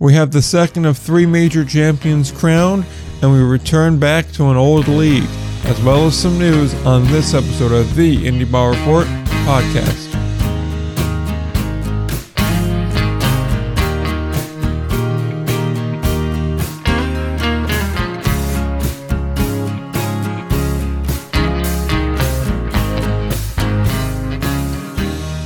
We have the second of three major champions crowned, and we return back to an old league, as well as some news on this episode of the Indie Ball Report podcast.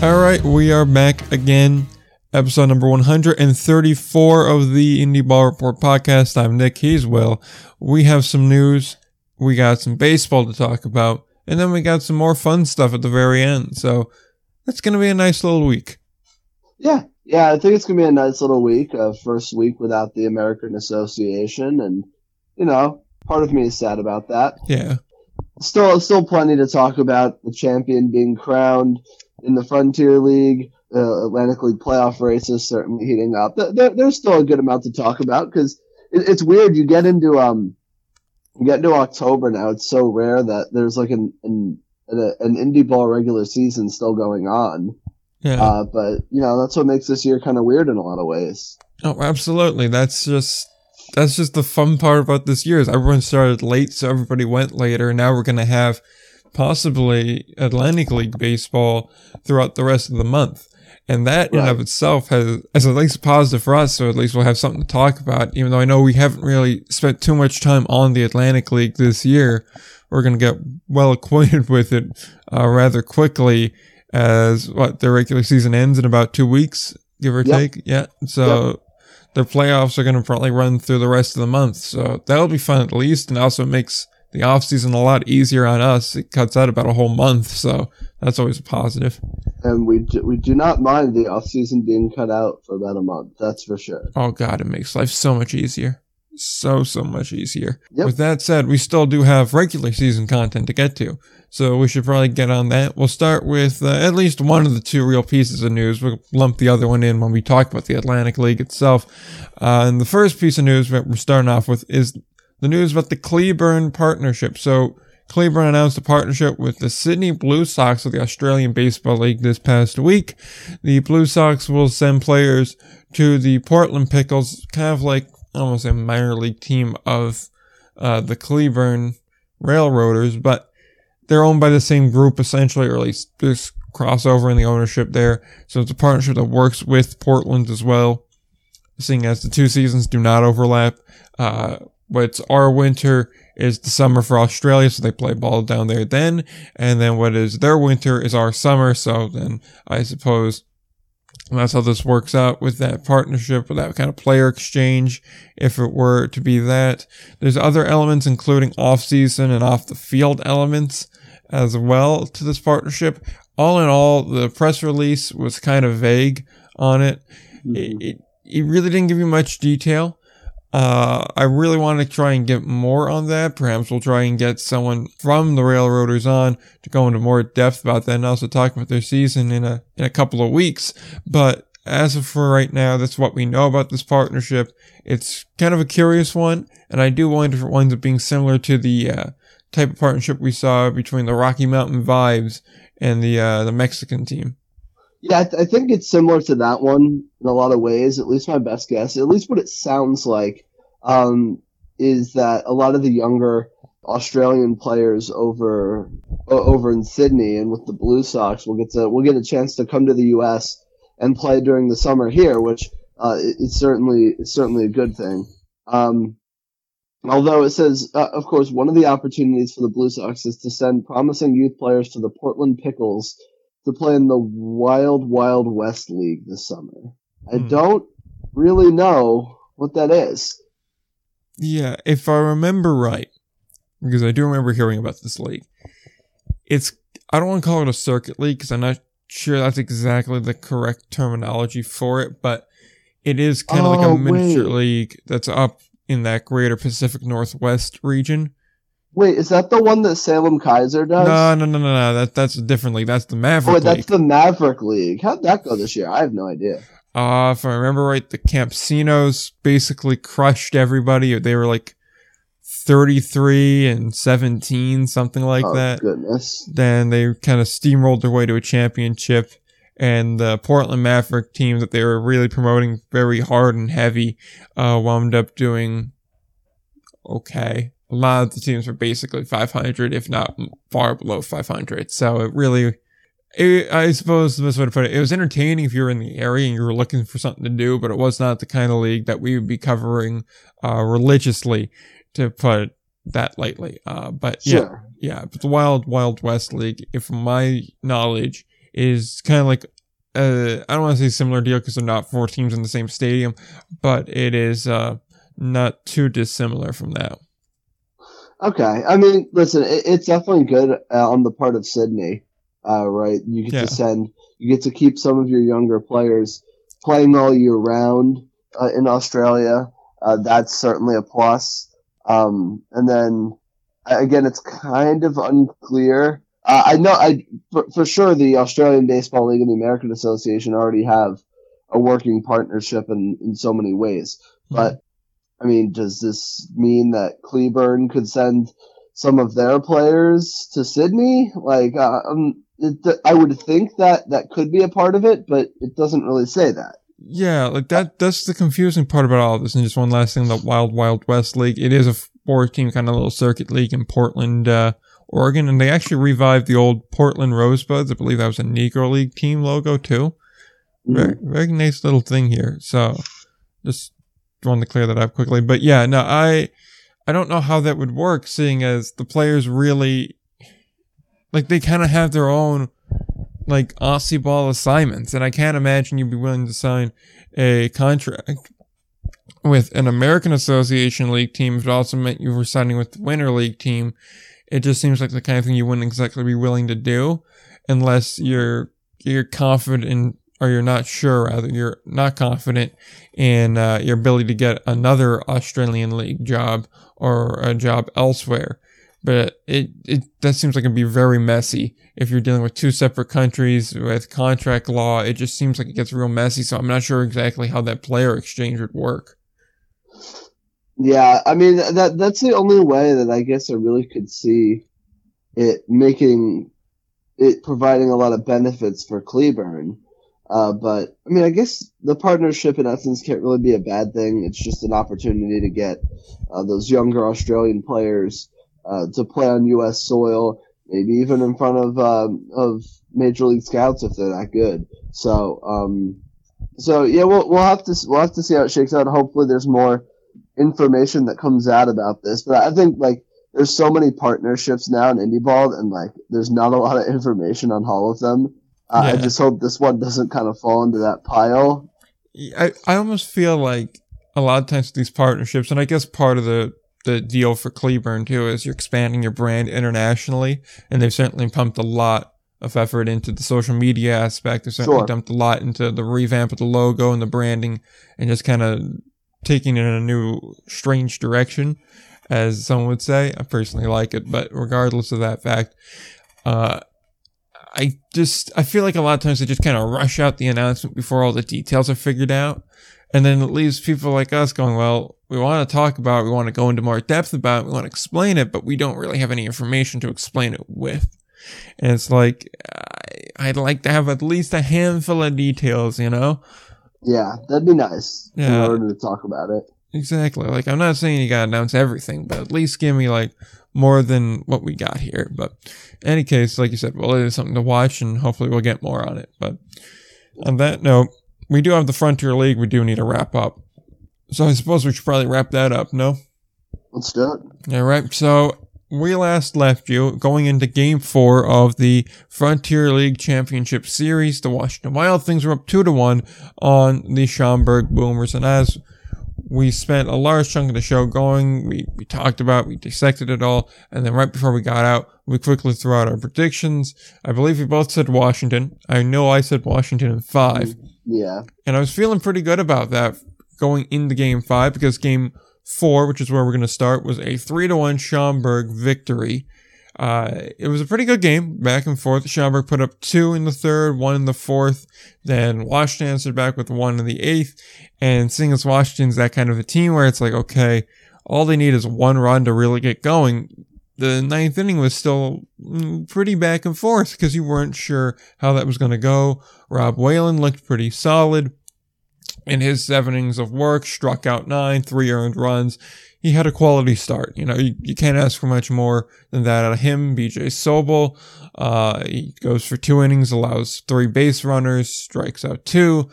All right, we are back again. Episode number 134 of the Indie Ball Report podcast. I'm Nick. He's Will. We have some news. We got some baseball to talk about. And then we got some more fun stuff at the very end. So it's going to be a nice little week. Yeah. Yeah. I think it's going to be a nice little week. Uh, first week without the American Association. And, you know, part of me is sad about that. Yeah. Still, still plenty to talk about. The champion being crowned in the Frontier League, uh, Atlantic League playoff races certainly heating up. There, there's still a good amount to talk about because it, it's weird. You get into um, you get into October now. It's so rare that there's like an an, an indie ball regular season still going on. Yeah. Uh, but you know that's what makes this year kind of weird in a lot of ways. Oh, absolutely. That's just that's just the fun part about this year is everyone started late, so everybody went later. Now we're gonna have possibly Atlantic League baseball throughout the rest of the month. And that in of itself has, is at least positive for us. So at least we'll have something to talk about, even though I know we haven't really spent too much time on the Atlantic League this year. We're going to get well acquainted with it, uh, rather quickly as what the regular season ends in about two weeks, give or Yep. take. Yeah. So the playoffs are going to probably run through the rest of the month. So that'll be fun at least. And also makes the off season a lot easier on us. It cuts out about a whole month. So that's always a positive. And we do, we do not mind the off season being cut out for about a month. That's for sure. Oh God, it makes life so much easier. So, so much easier. Yep. With that said, we still do have regular season content to get to. So we should probably get on that. We'll start with uh, at least one of the two real pieces of news. We'll lump the other one in when we talk about the Atlantic League itself. Uh, and the first piece of news that we're starting off with is the news about the Cleburne partnership. So Cleburne announced a partnership with the Sydney Blue Sox of the Australian Baseball League this past week. The Blue Sox will send players to the Portland Pickles, kind of like almost a minor league team of uh, the Cleburne Railroaders, but they're owned by the same group essentially, or at least there's crossover in the ownership there. So it's a partnership that works with Portland as well, seeing as the two seasons do not overlap. Uh, what's our winter is the summer for Australia, so they play ball down there then, and then what is their winter is our summer, so then I suppose that's how this works out with that partnership, with that kind of player exchange, if it were to be that. There's other elements, including off-season and off-the-field elements as well to this partnership. All in all, the press release was kind of vague on it. It, mm-hmm. it, it really didn't give you much detail. Uh, I really want to try and get more on that. Perhaps we'll try and get someone from the Railroaders on to go into more depth about that and also talk about their season in a, in a couple of weeks. But as of for right now, that's what we know about this partnership. It's kind of a curious one, and I do wonder if it winds up being similar to the, uh, type of partnership we saw between the Rocky Mountain Vibes and the, uh, the Mexican team. Yeah, I, th- I think it's similar to that one in a lot of ways. At least my best guess, at least what it sounds like, um, is that a lot of the younger Australian players over over in Sydney and with the Blue Sox will get to will get a chance to come to the U.S. and play during the summer here, which uh, it- it's certainly it's certainly a good thing. Um, although it says, uh, of course, one of the opportunities for the Blue Sox is to send promising youth players to the Portland Pickles to play in the Wild Wild West League this summer. I Hmm. don't really know what that is. Yeah, if I remember right, because I do remember hearing about this league, it's I don't want to call it a circuit league because I'm not sure that's exactly the correct terminology for it, but it is kind of like a Oh, miniature wait. league that's up in that greater Pacific Northwest region. Wait, is that the one that Salem-Keizer does? No, no, no, no, no. That that's a different league. That's the Oh, Maverick wait, that's League. the Maverick League. How'd that go this year? I have no idea. Uh, if I remember right, the Campesinos basically crushed everybody. They were like 33 and 17, something like that. oh, that. goodness. Then they kind of steamrolled their way to a championship. and the Portland Maverick team that they were really promoting very hard and heavy uh, wound up doing okay. A lot of the teams were basically 500, if not far below 500. So it really, it, I suppose the best way to put it, it was entertaining if you were in the area and you were looking for something to do, but it was not the kind of league that we would be covering uh, religiously, to put that lightly. Uh, but Sure. yeah, yeah. But the Wild Wild West League, if my knowledge, is kind of like uh, I don't want to say similar deal because they're not four teams in the same stadium, but it is uh, not too dissimilar from that. Okay. I mean, listen, it, it's definitely good uh, on the part of Sydney, uh, right? You get Yeah. to send, you get to keep some of your younger players playing all year round uh, in Australia. Uh, that's certainly a plus. Um, and then again, it's kind of unclear. Uh, I know, I for, for sure, the Australian Baseball League and the American Association already have a working partnership in, in so many ways. But I mean, does this mean that Cleburne could send some of their players to Sydney? Like, uh, um, it, I would think that that could be a part of it, but it doesn't really say that. Yeah, like that. That's the confusing part about all of this. And just one last thing: the Wild Wild West League. It is a four-team kind of little circuit league in Portland, uh, Oregon, and they actually revived the old Portland Rosebuds. I believe that was a Negro League team logo too. Very, very nice little thing here. So, just wanted to clear that up quickly. But yeah, no, I, I don't know how that would work, seeing as the players really, like, they kind of have their own, like, Aussie ball assignments, and I can't imagine you'd be willing to sign a contract with an American Association League team if it also meant you were signing with the Winter League team. It just seems like the kind of thing you wouldn't exactly be willing to do unless you're you're confident in or you're not sure rather you're not confident in uh, your ability to get another Australian league job or a job elsewhere. But it, it that seems like it'd be very messy if you're dealing with two separate countries with contract law. It just seems like it gets real messy. So I'm not sure exactly how that player exchange would work. Yeah, I mean that that's the only way that I guess I really could see it making it providing a lot of benefits for Cleburne. Uh, but I mean, I guess the partnership in essence can't really be a bad thing. It's just an opportunity to get uh, those younger Australian players uh, to play on U.S. soil, maybe even in front of um, of major league scouts if they're that good. So, um, so yeah, we'll we'll have to we'll have to see how it shakes out. Hopefully, there's more information that comes out about this. But I think like there's so many partnerships now in indie ball, and like there's not a lot of information on all of them. Uh, I just hope this one doesn't kind of fall into that pile. I, I almost feel like a lot of times these partnerships, and I guess part of the, the deal for Cleburne too is you're expanding your brand internationally, and they've certainly pumped a lot of effort into the social media aspect. They've certainly Sure. dumped a lot into the revamp of the logo and the branding, and just kind of taking it in a new, strange direction, as someone would say. I personally like it, but regardless of that fact, uh, I just I feel like a lot of times they just kind of rush out the announcement before all the details are figured out, and then it leaves people like us going, "Well, we want to talk about, it, we want to go into more depth about, it, we want to explain it, but we don't really have any information to explain it with." And it's like I, I'd like to have at least a handful of details, you know? Yeah, that'd be nice Yeah. in order to talk about it. Exactly. Like I'm not saying you gotta announce everything, but at least give me like more than what we got here. But in any case, like you said, well, it is something to watch, and hopefully we'll get more on it. But on that note, we do have the Frontier League. We do need to wrap up. So I suppose we should probably wrap that up. No. Let's do it. All right. So we last left you going into game four of the Frontier League Championship Series. The Washington Wild things were up two to one on the Schaumburg Boomers. And as we spent a large chunk of the show going, we, we talked about, we dissected it all. And then right before we got out, we quickly threw out our predictions. I believe we both said Washington. I know I said Washington in five. Yeah. And I was feeling pretty good about that going into game five because game four, which is where we're going to start, was a three to one Schaumburg victory. Uh, it was a pretty good game, back and forth. Schaumburg put up two in the third, one in the fourth. Then Washington answered back with one in the eighth. And seeing as Washington's that kind of a team where it's like, okay, all they need is one run to really get going. the ninth inning was still mm, pretty back and forth because you weren't sure how that was going to go. Rob Whalen looked pretty solid in his seven innings of work, struck out nine, three earned runs. He had a quality start. You know, you, you can't ask for much more than that out of him. BJ Sobel, uh, he goes for two innings, allows three base runners, strikes out two.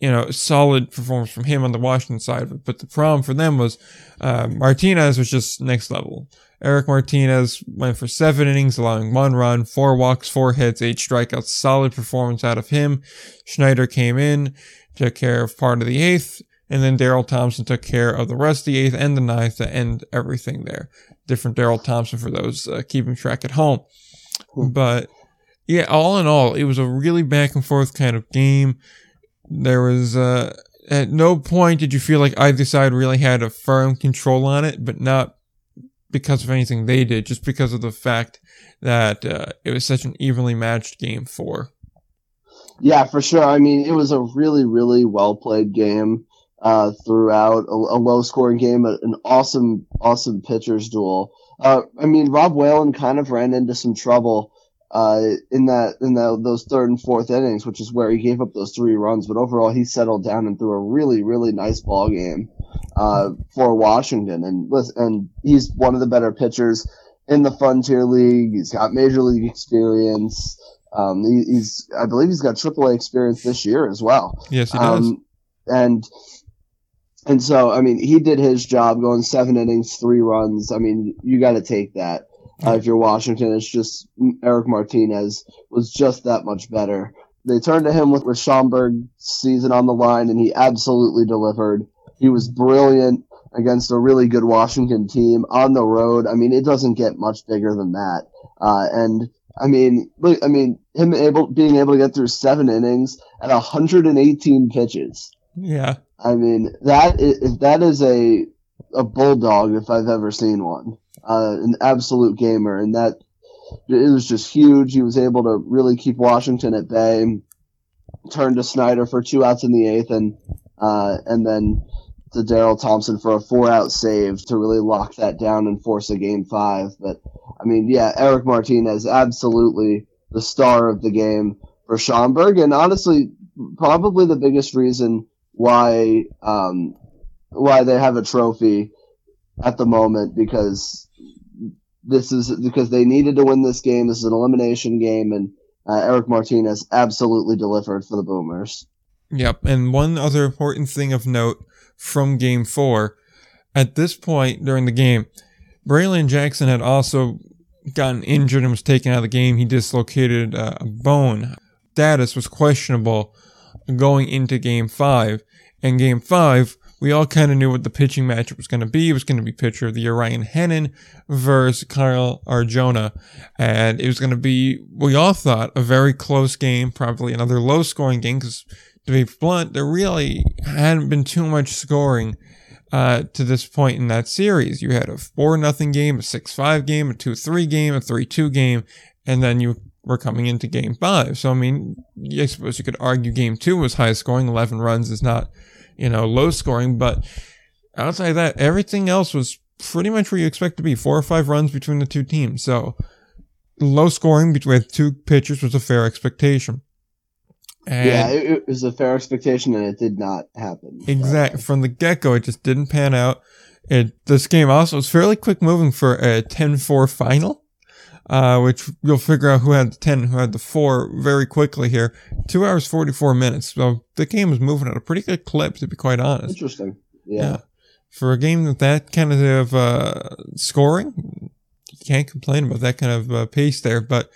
You know, solid performance from him on the Washington side. But the problem for them was, uh, Martinez was just next level. Eric Martinez went for seven innings, allowing one run, four walks, four hits, eight strikeouts. Solid performance out of him. Schneider came in, took care of part of the eighth, and then Daryl Thompson took care of the rest of the eighth and the ninth to end everything there. Different Daryl Thompson for those uh, keeping track at home. But yeah, all in all, it was a really back and forth kind of game. There was uh, at no point did you feel like either side really had a firm control on it, but not because of anything they did, just because of the fact that uh, it was such an evenly matched game four. Yeah, for sure. I mean, it was a really, really well played game uh, throughout, a, a low scoring game, an awesome, awesome pitchers duel. Uh, I mean, Rob Whalen kind of ran into some trouble uh, in that in the, those third and fourth innings, which is where he gave up those three runs. But overall, he settled down and threw a really, really nice ball game uh, for Washington. And and he's one of the better pitchers in the Frontier League. He's got major league experience. Um, he, he's, I believe, he's got AAA experience this year as well. Yes, he does. Um, and and so, I mean, he did his job, going seven innings, three runs. I mean, you got to take that. Uh, if you're Washington, it's just Eric Martinez was just that much better. They turned to him with, with season on the line, and he absolutely delivered. He was brilliant against a really good Washington team on the road. I mean, it doesn't get much bigger than that. Uh, and I mean, I mean, him able being able to get through seven innings at 118 pitches. Yeah. I mean, that is, that is a a bulldog if I've ever seen one uh, an absolute gamer, and that it was just huge. He was able to really keep Washington at bay. Turned to Snyder for two outs in the eighth, and uh, and then to Daryl Thompson for a four out save to really lock that down and force a game five. But I mean, yeah, Eric Martinez absolutely the star of the game for Schaumburg, and honestly, probably the biggest reason why um, why they have a trophy at the moment because this is because they needed to win this game. This is an elimination game, and uh, Eric Martinez absolutely delivered for the Boomers. Yep. And one other important thing of note from game four at this point during the game, Braylon Jackson had also gotten injured and was taken out of the game. He dislocated uh, a bone. Status was questionable going into game five. And game five, we all kind of knew what the pitching matchup was going to be. It was going to be pitcher of the year Ryan Hennon versus Kyle Arjona. And it was going to be, we all thought, a very close game, probably another low scoring game because to be blunt, there really hadn't been too much scoring uh, to this point in that series. You had a 4 nothing game, a 6 5 game, a 2 3 game, a 3 2 game, and then you were coming into game five. So, I mean, I suppose you could argue game two was high scoring. 11 runs is not you know, low scoring, but outside of that, everything else was pretty much where you expect to be. Four or five runs between the two teams. So low scoring between two pitchers was a fair expectation. And yeah, it, was a fair expectation, and it did not happen. Exactly. From the get go, it just didn't pan out. It this game also was fairly quick moving for a 10-4 final uh, which you'll figure out who had the 10 who had the 4 very quickly here. 2 hours 44 minutes. So the game was moving at a pretty good clip, to be quite honest. Interesting. Yeah. yeah. For a game with that kind of uh, scoring, you can't complain about that kind of uh, pace there. But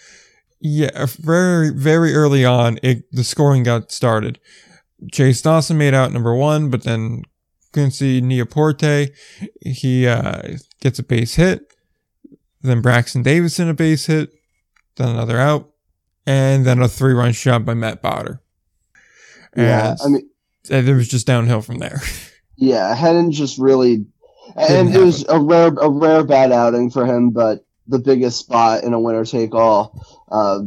yeah, very, very early on, it, the scoring got started. Chase Dawson made out number one, but then Quincy Nieporte, he uh, gets a base hit. Then Braxton Davidson a base hit, then another out, and then a three run shot by Matt Botter. Yeah, I mean, it was just downhill from there. Yeah, Hennon just really, and it was a rare, a rare bad outing for him, but the biggest spot in a winner take all, uh,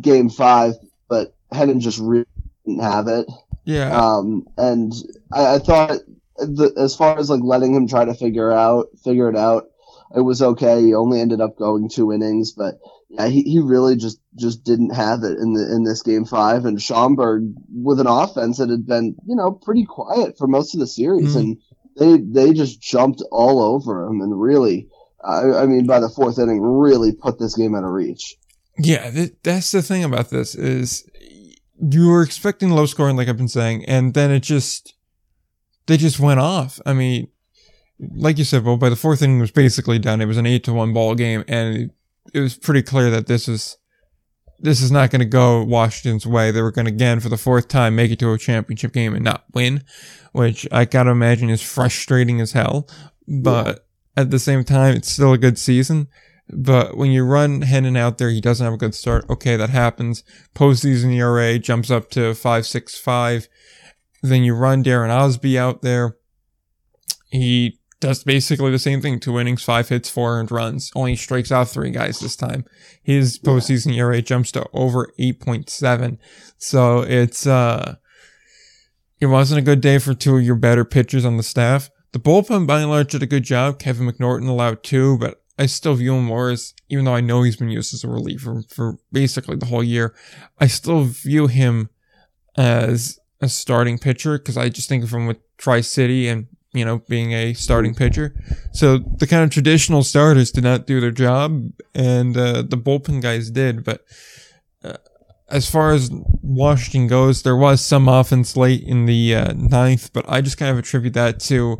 game five. But Hennon just really didn't have it. Yeah. Um, and I, I thought the, as far as like letting him try to figure out, figure it out, it was okay. He only ended up going two innings, but yeah, he, he really just just didn't have it in the in this game five. And Schaumburg with an offense that had been you know pretty quiet for most of the series, mm-hmm. and they they just jumped all over him and really. I, I mean, by the fourth inning, really put this game out of reach. Yeah, th- that's the thing about this is you were expecting low scoring, like I've been saying, and then it just they just went off. I mean, like you said, well, by the fourth inning was basically done. It was an eight to one ball game, and it was pretty clear that this is this is not going to go Washington's way. They were going to again for the fourth time make it to a championship game and not win, which I gotta imagine is frustrating as hell. But yeah. at the same time, it's still a good season. But when you run Hennon out there, he doesn't have a good start. Okay, that happens. Postseason ERA jumps up to five six five. Then you run Darren Osby out there. He does basically the same thing. Two innings, five hits, four earned runs. Only strikes out three guys this time. His postseason ERA jumps to over 8.7. So it's, uh, it wasn't a good day for two of your better pitchers on the staff. The bullpen by and large did a good job. Kevin McNorton allowed two, but I still view him more as, even though I know he's been used as a reliever for basically the whole year, I still view him as a starting pitcher because I just think of him with Tri City and you know, being a starting pitcher. So the kind of traditional starters did not do their job, and uh, the bullpen guys did. But uh, as far as Washington goes, there was some offense late in the uh, ninth, but I just kind of attribute that to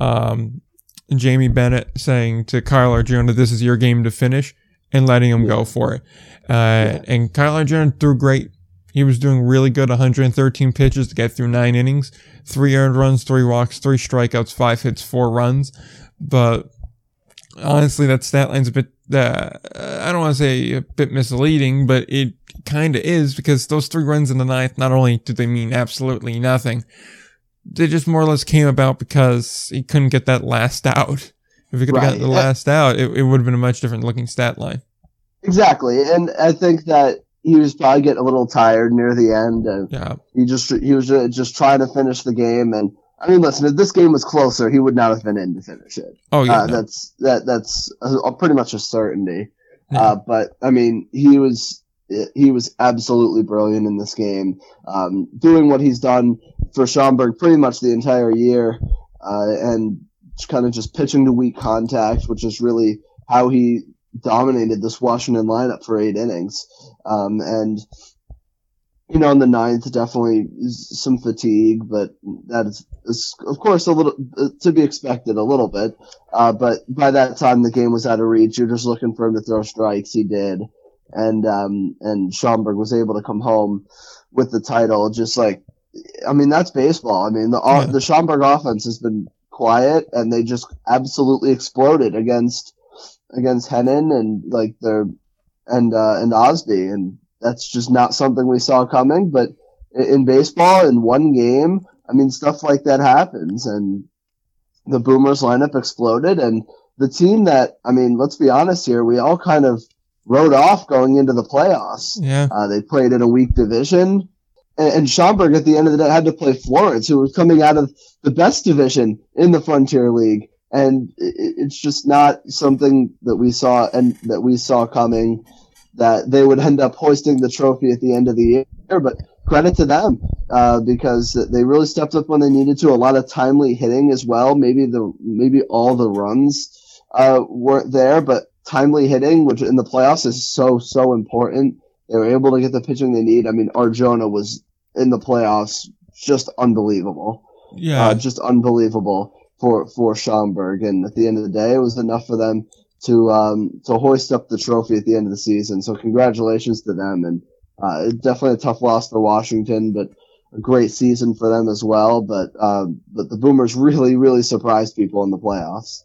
um, Jamie Bennett saying to Kyle Arjona, "This is your game to finish," and letting him go for it. Uh, yeah. And Kyle Arjona threw great. He was doing really good, 113 pitches to get through nine innings three earned runs, three walks, three strikeouts, five hits, four runs. But honestly, that stat line's a bit, uh, I don't want to say a bit misleading, but it kind of is because those three runs in the ninth, not only do they mean absolutely nothing, they just more or less came about because he couldn't get that last out. If he could have right. gotten the last out, it, it would have been a much different looking stat line. Exactly. And I think that he was probably getting a little tired near the end, and yeah. he just he was just trying to finish the game. And I mean, listen, if this game was closer, he would not have been in to finish it. Oh yeah, uh, no. that's that that's a, a pretty much a certainty. Yeah. Uh, but I mean, he was he was absolutely brilliant in this game, um, doing what he's done for Schaumburg pretty much the entire year, uh, and kind of just pitching to weak contact, which is really how he dominated this Washington lineup for eight innings. Um, and, you know, in the ninth, definitely some fatigue, but that is, is, of course, a little uh, to be expected a little bit. Uh, but by that time, the game was out of reach. You're just looking for him to throw strikes. He did. And, um, and Schaumburg was able to come home with the title. Just like, I mean, that's baseball. I mean, the, yeah. the Schaumburg offense has been quiet and they just absolutely exploded against against Hennon and like their and uh, and Osby, and that's just not something we saw coming. But in baseball, in one game, I mean, stuff like that happens, and the Boomers lineup exploded, and the team that I mean, let's be honest here, we all kind of wrote off going into the playoffs. Yeah, uh, they played in a weak division. And, and Schaumburg at the end of the day had to play Florence, who was coming out of the best division in the Frontier League and it's just not something that we saw and that we saw coming that they would end up hoisting the trophy at the end of the year. But credit to them uh, because they really stepped up when they needed to. A lot of timely hitting as well. Maybe the maybe all the runs uh, weren't there, but timely hitting, which in the playoffs is so so important. They were able to get the pitching they need. I mean, Arjona was in the playoffs just unbelievable. Yeah, uh, just unbelievable for for Schaumburg, and at the end of the day, it was enough for them to um, to hoist up the trophy at the end of the season. So congratulations to them, and uh, definitely a tough loss for Washington, but a great season for them as well. But um, but the Boomers really really surprised people in the playoffs.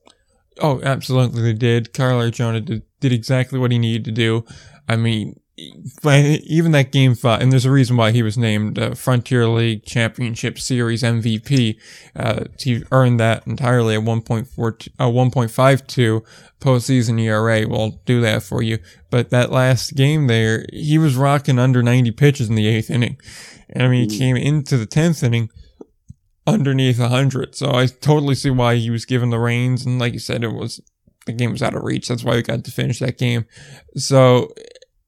Oh, absolutely, they did. Kyle Arjona did, did exactly what he needed to do. I mean, even that game five, and there's a reason why he was named uh, Frontier League Championship Series MVP. Uh, he earned that entirely at 1.4, uh, 1.52 postseason ERA. We'll do that for you. But that last game there, he was rocking under 90 pitches in the eighth inning. And I mean, he came into the 10th inning underneath 100. So I totally see why he was given the reins. And like you said, it was the game was out of reach. That's why we got to finish that game. So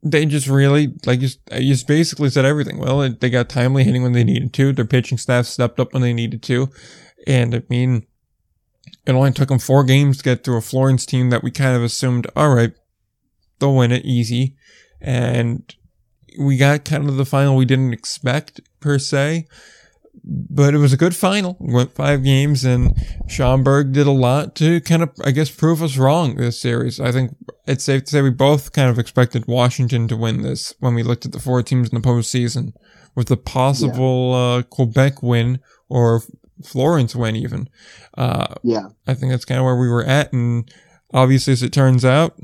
they just really, like you just basically said everything. Well, they got timely hitting when they needed to. Their pitching staff stepped up when they needed to. And I mean, it only took them four games to get through a Florence team that we kind of assumed, all right, they'll win it easy. And we got kind of the final we didn't expect per se but it was a good final. Went five games, and Schaumburg did a lot to kind of, I guess, prove us wrong this series. I think it's safe to say we both kind of expected Washington to win this when we looked at the four teams in the postseason, with the possible yeah. uh, Quebec win or Florence win, even. Uh, yeah, I think that's kind of where we were at, and obviously, as it turns out,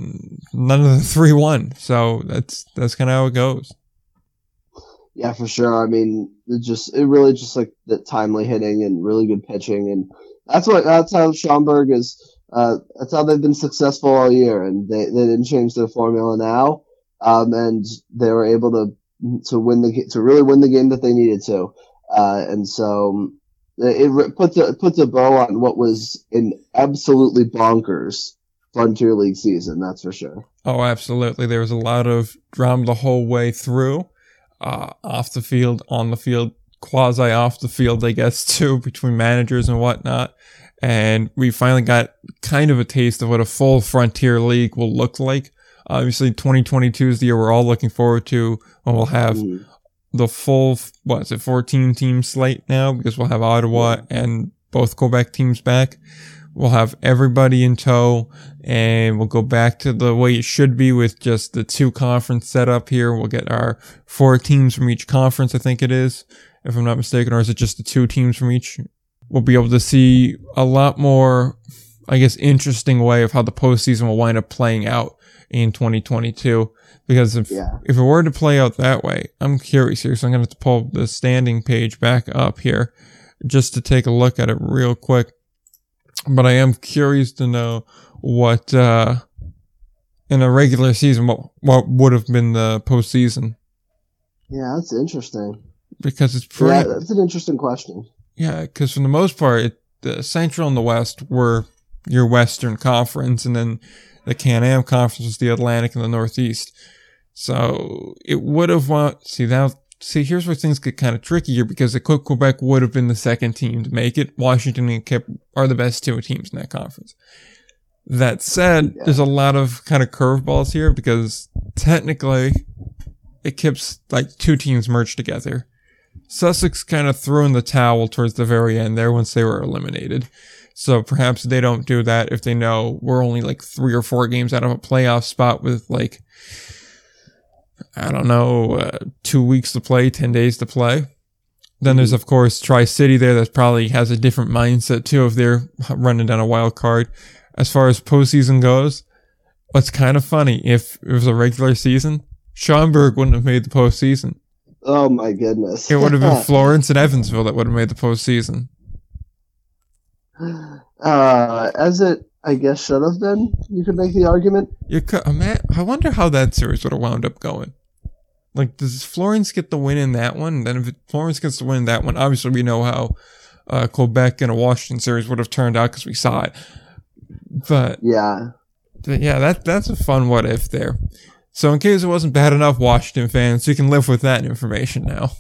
none of the three won. So that's that's kind of how it goes. Yeah, for sure. I mean, it just it really just like the timely hitting and really good pitching, and that's what that's how Schaumburg is. Uh, that's how they've been successful all year, and they, they didn't change their formula now, um, and they were able to to win the to really win the game that they needed to, uh, and so it, puts a puts a bow on what was an absolutely bonkers Frontier League season. That's for sure. Oh, absolutely. There was a lot of drama the whole way through uh, off the field, on the field, quasi off the field, I guess, too, between managers and whatnot. And we finally got kind of a taste of what a full Frontier League will look like. Obviously, 2022 is the year we're all looking forward to when we'll have the full, what is it, 14 team slate now because we'll have Ottawa and both Quebec teams back. We'll have everybody in tow and we'll go back to the way it should be with just the two conference setup here. We'll get our four teams from each conference, I think it is, if I'm not mistaken, or is it just the two teams from each? We'll be able to see a lot more, I guess, interesting way of how the postseason will wind up playing out in 2022. Because if, yeah. if it were to play out that way, I'm curious here. So I'm going to have to pull the standing page back up here just to take a look at it real quick but I am curious to know what uh, in a regular season what what would have been the postseason. Yeah, that's interesting. Because it's pretty. Yeah, that's an interesting question. Yeah, because for the most part, it, the Central and the West were your Western Conference, and then the Can-Am Conference was the Atlantic and the Northeast. So it would have want see that see, here's where things get kind of trickier because the Quebec would have been the second team to make it. Washington and Kip are the best two teams in that conference. That said, yeah. there's a lot of kind of curveballs here because technically it keeps like two teams merged together. Sussex kind of threw in the towel towards the very end there once they were eliminated. So perhaps they don't do that if they know we're only like three or four games out of a playoff spot with like I don't know, uh, two weeks to play, 10 days to play. Then there's, of course, Tri City there that probably has a different mindset too if they're running down a wild card. As far as postseason goes, what's kind of funny, if it was a regular season, Schaumburg wouldn't have made the postseason. Oh my goodness. it would have been Florence and Evansville that would have made the postseason. Uh, as it I guess should have been. You could make the argument. You could, man, I wonder how that series would have wound up going. Like, does Florence get the win in that one? Then if Florence gets the win in that one, obviously we know how uh, Quebec and a Washington series would have turned out because we saw it. But yeah, but yeah, that that's a fun what if there. So in case it wasn't bad enough, Washington fans, you can live with that information now.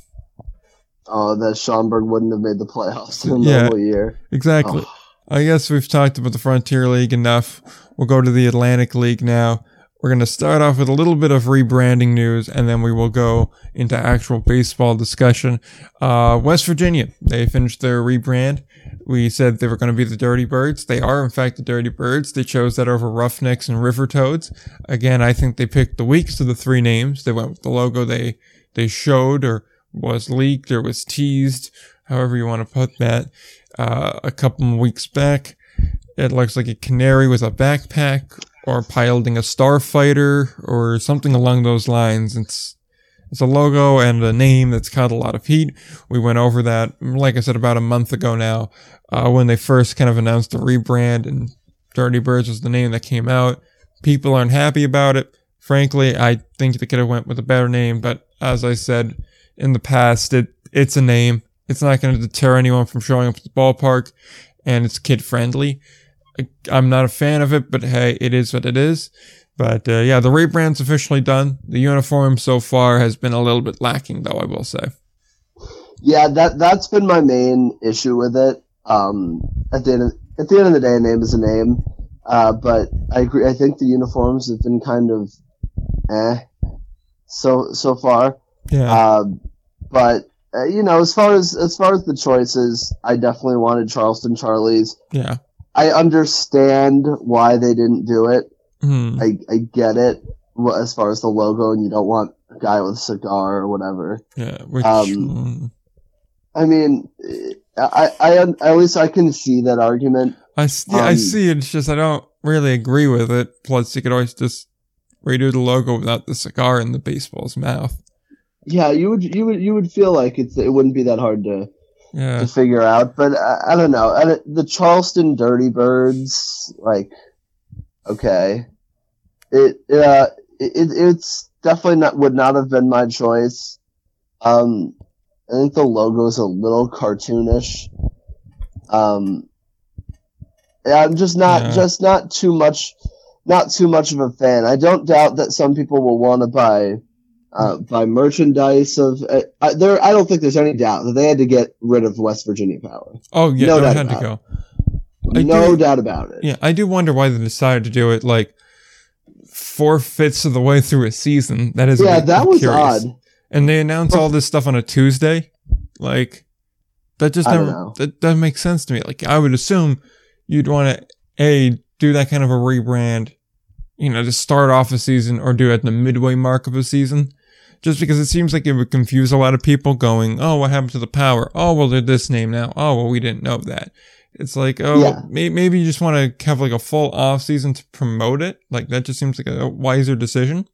Oh, that Schaumburg wouldn't have made the playoffs in yeah, normal year. Exactly. Oh. I guess we've talked about the Frontier League enough. We'll go to the Atlantic League now. We're going to start off with a little bit of rebranding news and then we will go into actual baseball discussion. Uh, West Virginia, they finished their rebrand. We said they were going to be the Dirty Birds. They are, in fact, the Dirty Birds. They chose that over Roughnecks and River Toads. Again, I think they picked the weakest of the three names. They went with the logo they, they showed or was leaked or was teased, however you want to put that uh, a couple weeks back. It looks like a canary with a backpack or piloting a starfighter or something along those lines. It's it's a logo and a name that's caught a lot of heat. We went over that, like I said, about a month ago now, uh, when they first kind of announced the rebrand and Dirty Birds was the name that came out. People aren't happy about it. Frankly, I think they could have went with a better name, but as I said in the past, it it's a name. It's not going to deter anyone from showing up at the ballpark and it's kid friendly. I, I'm not a fan of it, but hey, it is what it is. But uh, yeah, the rebrand's officially done. The uniform so far has been a little bit lacking, though. I will say. Yeah, that that's been my main issue with it. Um, at the end of, at the end of the day, a name is a name. Uh, but I agree. I think the uniforms have been kind of, eh, so so far. Yeah. Uh, but uh, you know, as far as as far as the choices, I definitely wanted Charleston Charlies. yeah. I understand why they didn't do it. Hmm. I I get it as far as the logo, and you don't want a guy with a cigar or whatever. Yeah. Which. Um, mm, I mean, I I at least I can see that argument. I see. I um, see it. It's just I don't really agree with it. Plus, you could always just redo the logo without the cigar in the baseball's mouth. Yeah, you would you would you would feel like it's it wouldn't be that hard to Yeah. to figure out, but I, I don't know. I, the Charleston Dirty Birds, like, okay, it uh it, it's definitely not would not have been my choice. Um, I think the logo is a little cartoonish. Um, I'm just not Yeah. just not too much, not too much of a fan. I don't doubt that some people will want to buy. Uh, buy merchandise of uh, there. I don't think there's any doubt that they had to get rid of West Virginia Power. Oh yeah, No doubt had to about go. I no do- doubt about it. Yeah, I do wonder why they decided to do it like four fifths of the way through a season. That is Yeah, that was curious. odd. And they announce all this stuff on a Tuesday. Like that just never that doesn't make sense to me. Like I would assume you'd want to a do that kind of a rebrand, you know, to start off a season or do it at the midway mark of a season. Just because it seems like it would confuse a lot of people going, oh, what happened to the power? Oh, well, they're this name now. Oh, well, we didn't know that. It's like, oh, Yeah. may- maybe you just want to have like a full off season to promote it. Like that just seems like a wiser decision.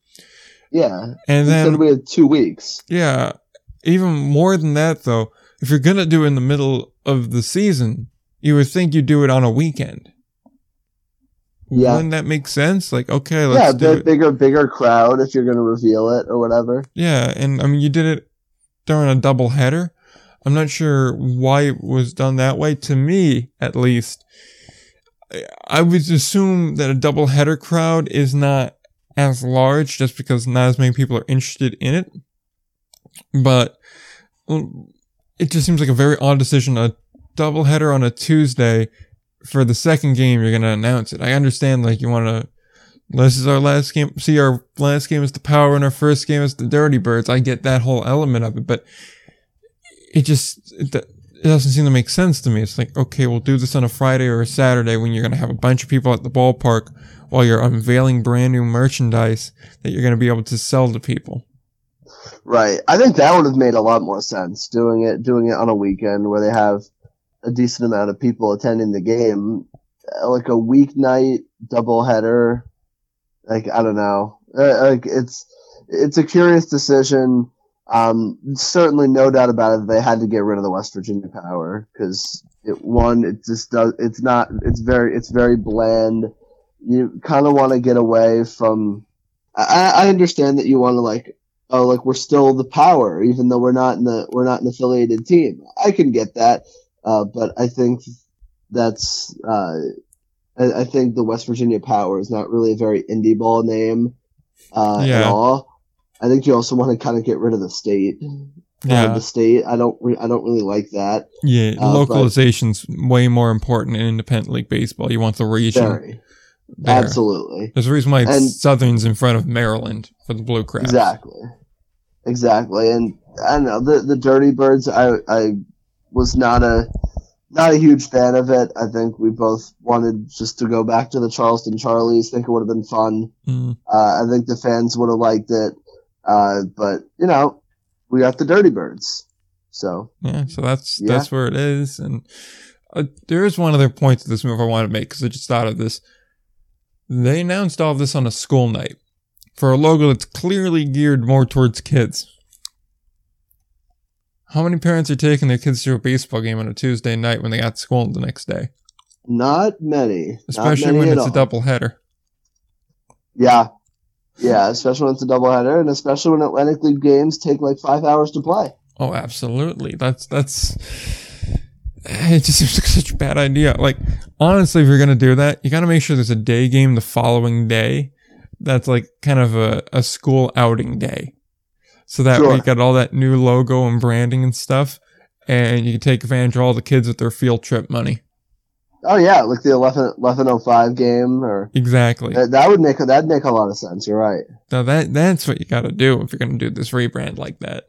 Yeah. And Instead then we had two weeks. yeah, even more than that though, if you're gonna do it in the middle of the season, you would think you'd do it on a weekend. Yeah. Wouldn't that make sense? Like, okay, yeah, let's do big, bigger, bigger crowd if you're going to reveal it or whatever. Yeah, and I mean, you did it during a double header. I'm not sure why it was done that way. To me, at least, I- I would assume that a double header crowd is not as large just because not as many people are interested in it. But it just seems like a very odd decision. A double header on a Tuesday for the second game, you're to announce it. I understand, like, you want to this is our last game. See, our last game is the Power, and our first game is the Dirty Birds. I get that whole element of it, but it just it, it doesn't seem to make sense to me. It's like, okay, we'll do this on a Friday or a Saturday when you're to have a bunch of people at the ballpark while you're unveiling brand new merchandise that you're to be able to sell to people. Right. I think that would have made a lot more sense doing it doing it on a weekend where they have a decent amount of people attending the game, Uh, like a weeknight doubleheader. Like I don't know. Uh, like it's it's a curious decision. Um, certainly no doubt about it. They had to get rid of the West Virginia Power because it one it just does. It's not. It's very. It's very bland. You kind of want to get away from. I, I understand that you want to like oh, like we're still the power, even though we're not in the we're not an affiliated team. I can get that, uh, but I think that's uh, I, I think the West Virginia Power is not really a very indie ball name uh, at Yeah. all. I think you also want to kind of get rid of the state. Uh, Yeah, the state. I don't. Re- I don't really like that. yeah. uh, but- localization's way more important in independent league baseball. You want the region. Very there. absolutely. There's a reason why And- Southern's in front of Maryland for the Blue Crabs. Exactly. Exactly. And I don't know, the the Dirty Birds I I was not a not a huge fan of it. I think we both wanted just to go back to the Charleston Charlies. Think it would have been fun. Mm. Uh, I think the fans would have liked it. Uh, but you know, we got the Dirty Birds. So Yeah, so that's Yeah. that's where it is. And uh, there is one other point to this move I want to make because I just thought of this. They announced all this on a school night for a logo that's clearly geared more towards kids. How many parents are taking their kids to a baseball game on a Tuesday night when they got school the next day? not many. Not Especially many when it's a all. double header. Yeah. Yeah, especially when it's a doubleheader, and especially when Atlantic League games take like five hours to play. Oh, absolutely. That's that's it just seems like such a bad idea. Like, honestly, if you're gonna do that, you gotta make sure there's a day game the following day. That's like kind of a, a school outing day. So that way Sure. you got all that new logo and branding and stuff, and you can take advantage of all the kids with their field trip money. Oh yeah, like the 11, 1105 game, or Exactly. that, that would make that'd make a lot of sense. You're right. Now that that's what you gotta do if you're gonna do this rebrand like that.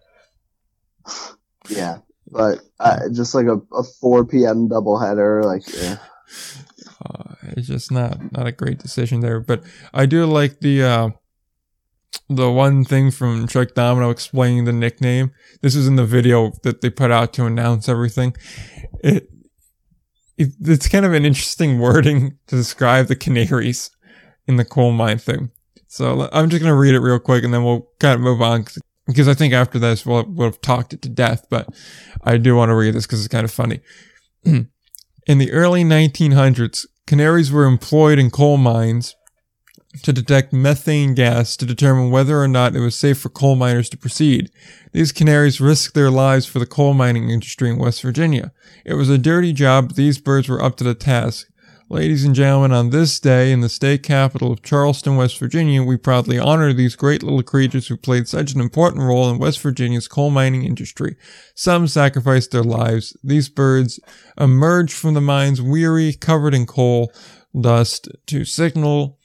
Yeah, but uh, just like a, a 4 p.m. doubleheader, like eh. Uh, it's just not not a great decision there. But I do like the uh, the one thing from Chuck Domino explaining the nickname. This is in the video that they put out to announce everything. It, it it's kind of an interesting wording to describe the canaries in the coal mine thing. So I'm just gonna read it real quick and then we'll kind of move on because I think after this we'll we'll have talked it to death. But I do want to read this because it's kind of funny. In the early 1900s, canaries were employed in coal mines to detect methane gas to determine whether or not it was safe for coal miners to proceed. These canaries risked their lives for the coal mining industry in West Virginia. It was a dirty job, but these birds were up to the task. Ladies and gentlemen, on this day in the state capital of Charleston, West Virginia, we proudly honor these great little creatures who played such an important role in West Virginia's coal mining industry. Some sacrificed their lives. These birds emerged from the mines weary, covered in coal dust, to signal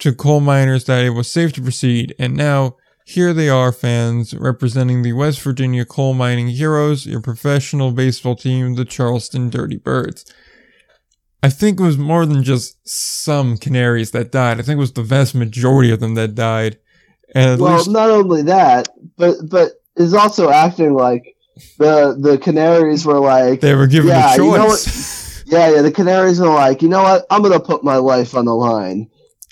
to coal miners that it was safe to proceed. And now, here they are, fans, representing the West Virginia coal mining heroes, your professional baseball team, the Charleston Dirty Birds. I think it was more than just some canaries that died. I think it was the vast majority of them that died. And well, least, not only that, but but is also acting like the the Canaries were like, they were given yeah, a you know choice. yeah, yeah, the Canaries were like, you know what, I'm gonna put my life on the line,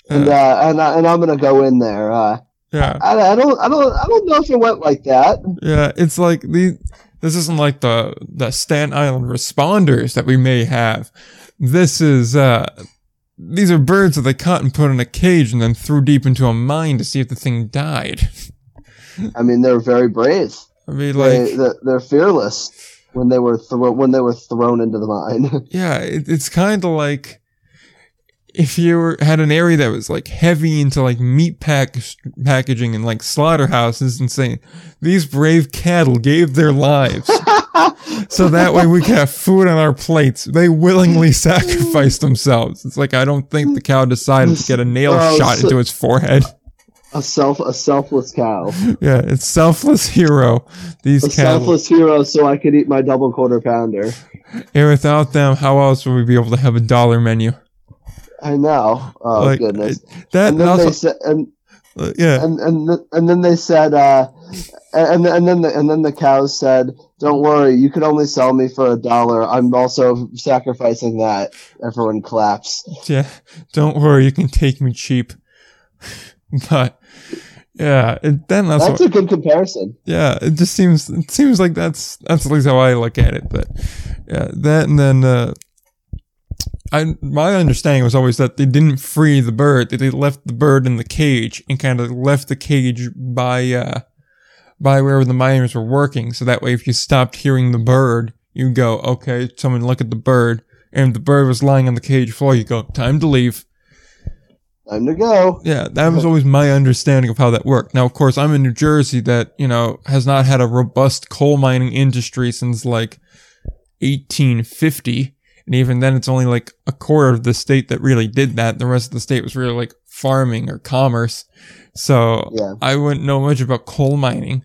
and Uh, and I, and I'm gonna go in there. Uh, yeah. I, I don't I don't I don't know if it went like that. Yeah, it's like the this isn't like the the Staten Island responders that we may have. This is uh these are birds that they caught and put in a cage and then threw deep into a mine to see if the thing died. I mean, they're very brave. I mean, they, like, they're, they're fearless when they were thro- when they were thrown into the mine. yeah, it, it's kind of like if you were, had an area that was like heavy into like meat pack packaging and like slaughterhouses and saying these brave cattle gave their lives so that way we can have food on our plates. They willingly sacrificed themselves. It's like I don't think the cow decided to get a nail Oh, shot so- into its forehead. a self a selfless cow, Yeah, it's selfless hero. These a cattle. selfless hero, so I could eat my double quarter pounder. And without them, how else would we be able to have a dollar menu? I know. Oh Like, goodness. That And and then also, they said, and uh, yeah, and and, th- and then they said, uh, and and then the, and then the cows said, "Don't worry, you can only sell me for a dollar. I'm also sacrificing that." Everyone claps. yeah. Don't worry, you can take me cheap. but yeah, it, then that's, That's what, a good comparison. yeah. It just seems it seems like that's that's at least how I look at it. But yeah, that and then uh, I my understanding was always that they didn't free the bird; that they left the bird in the cage and kind of left the cage by uh by wherever the miners were working. So that way, if you stopped hearing the bird, you go, okay, someone look at the bird. And if the bird was lying on the cage floor, you go, time to leave. Time to go. Yeah, that was always my understanding of how that worked. Now, of course, I'm in New Jersey that, you know, has not had a robust coal mining industry since like 1850. And even then, it's only like a quarter of the state that really did that. The rest of the state was really like farming or commerce. So Yeah. I wouldn't know much about coal mining,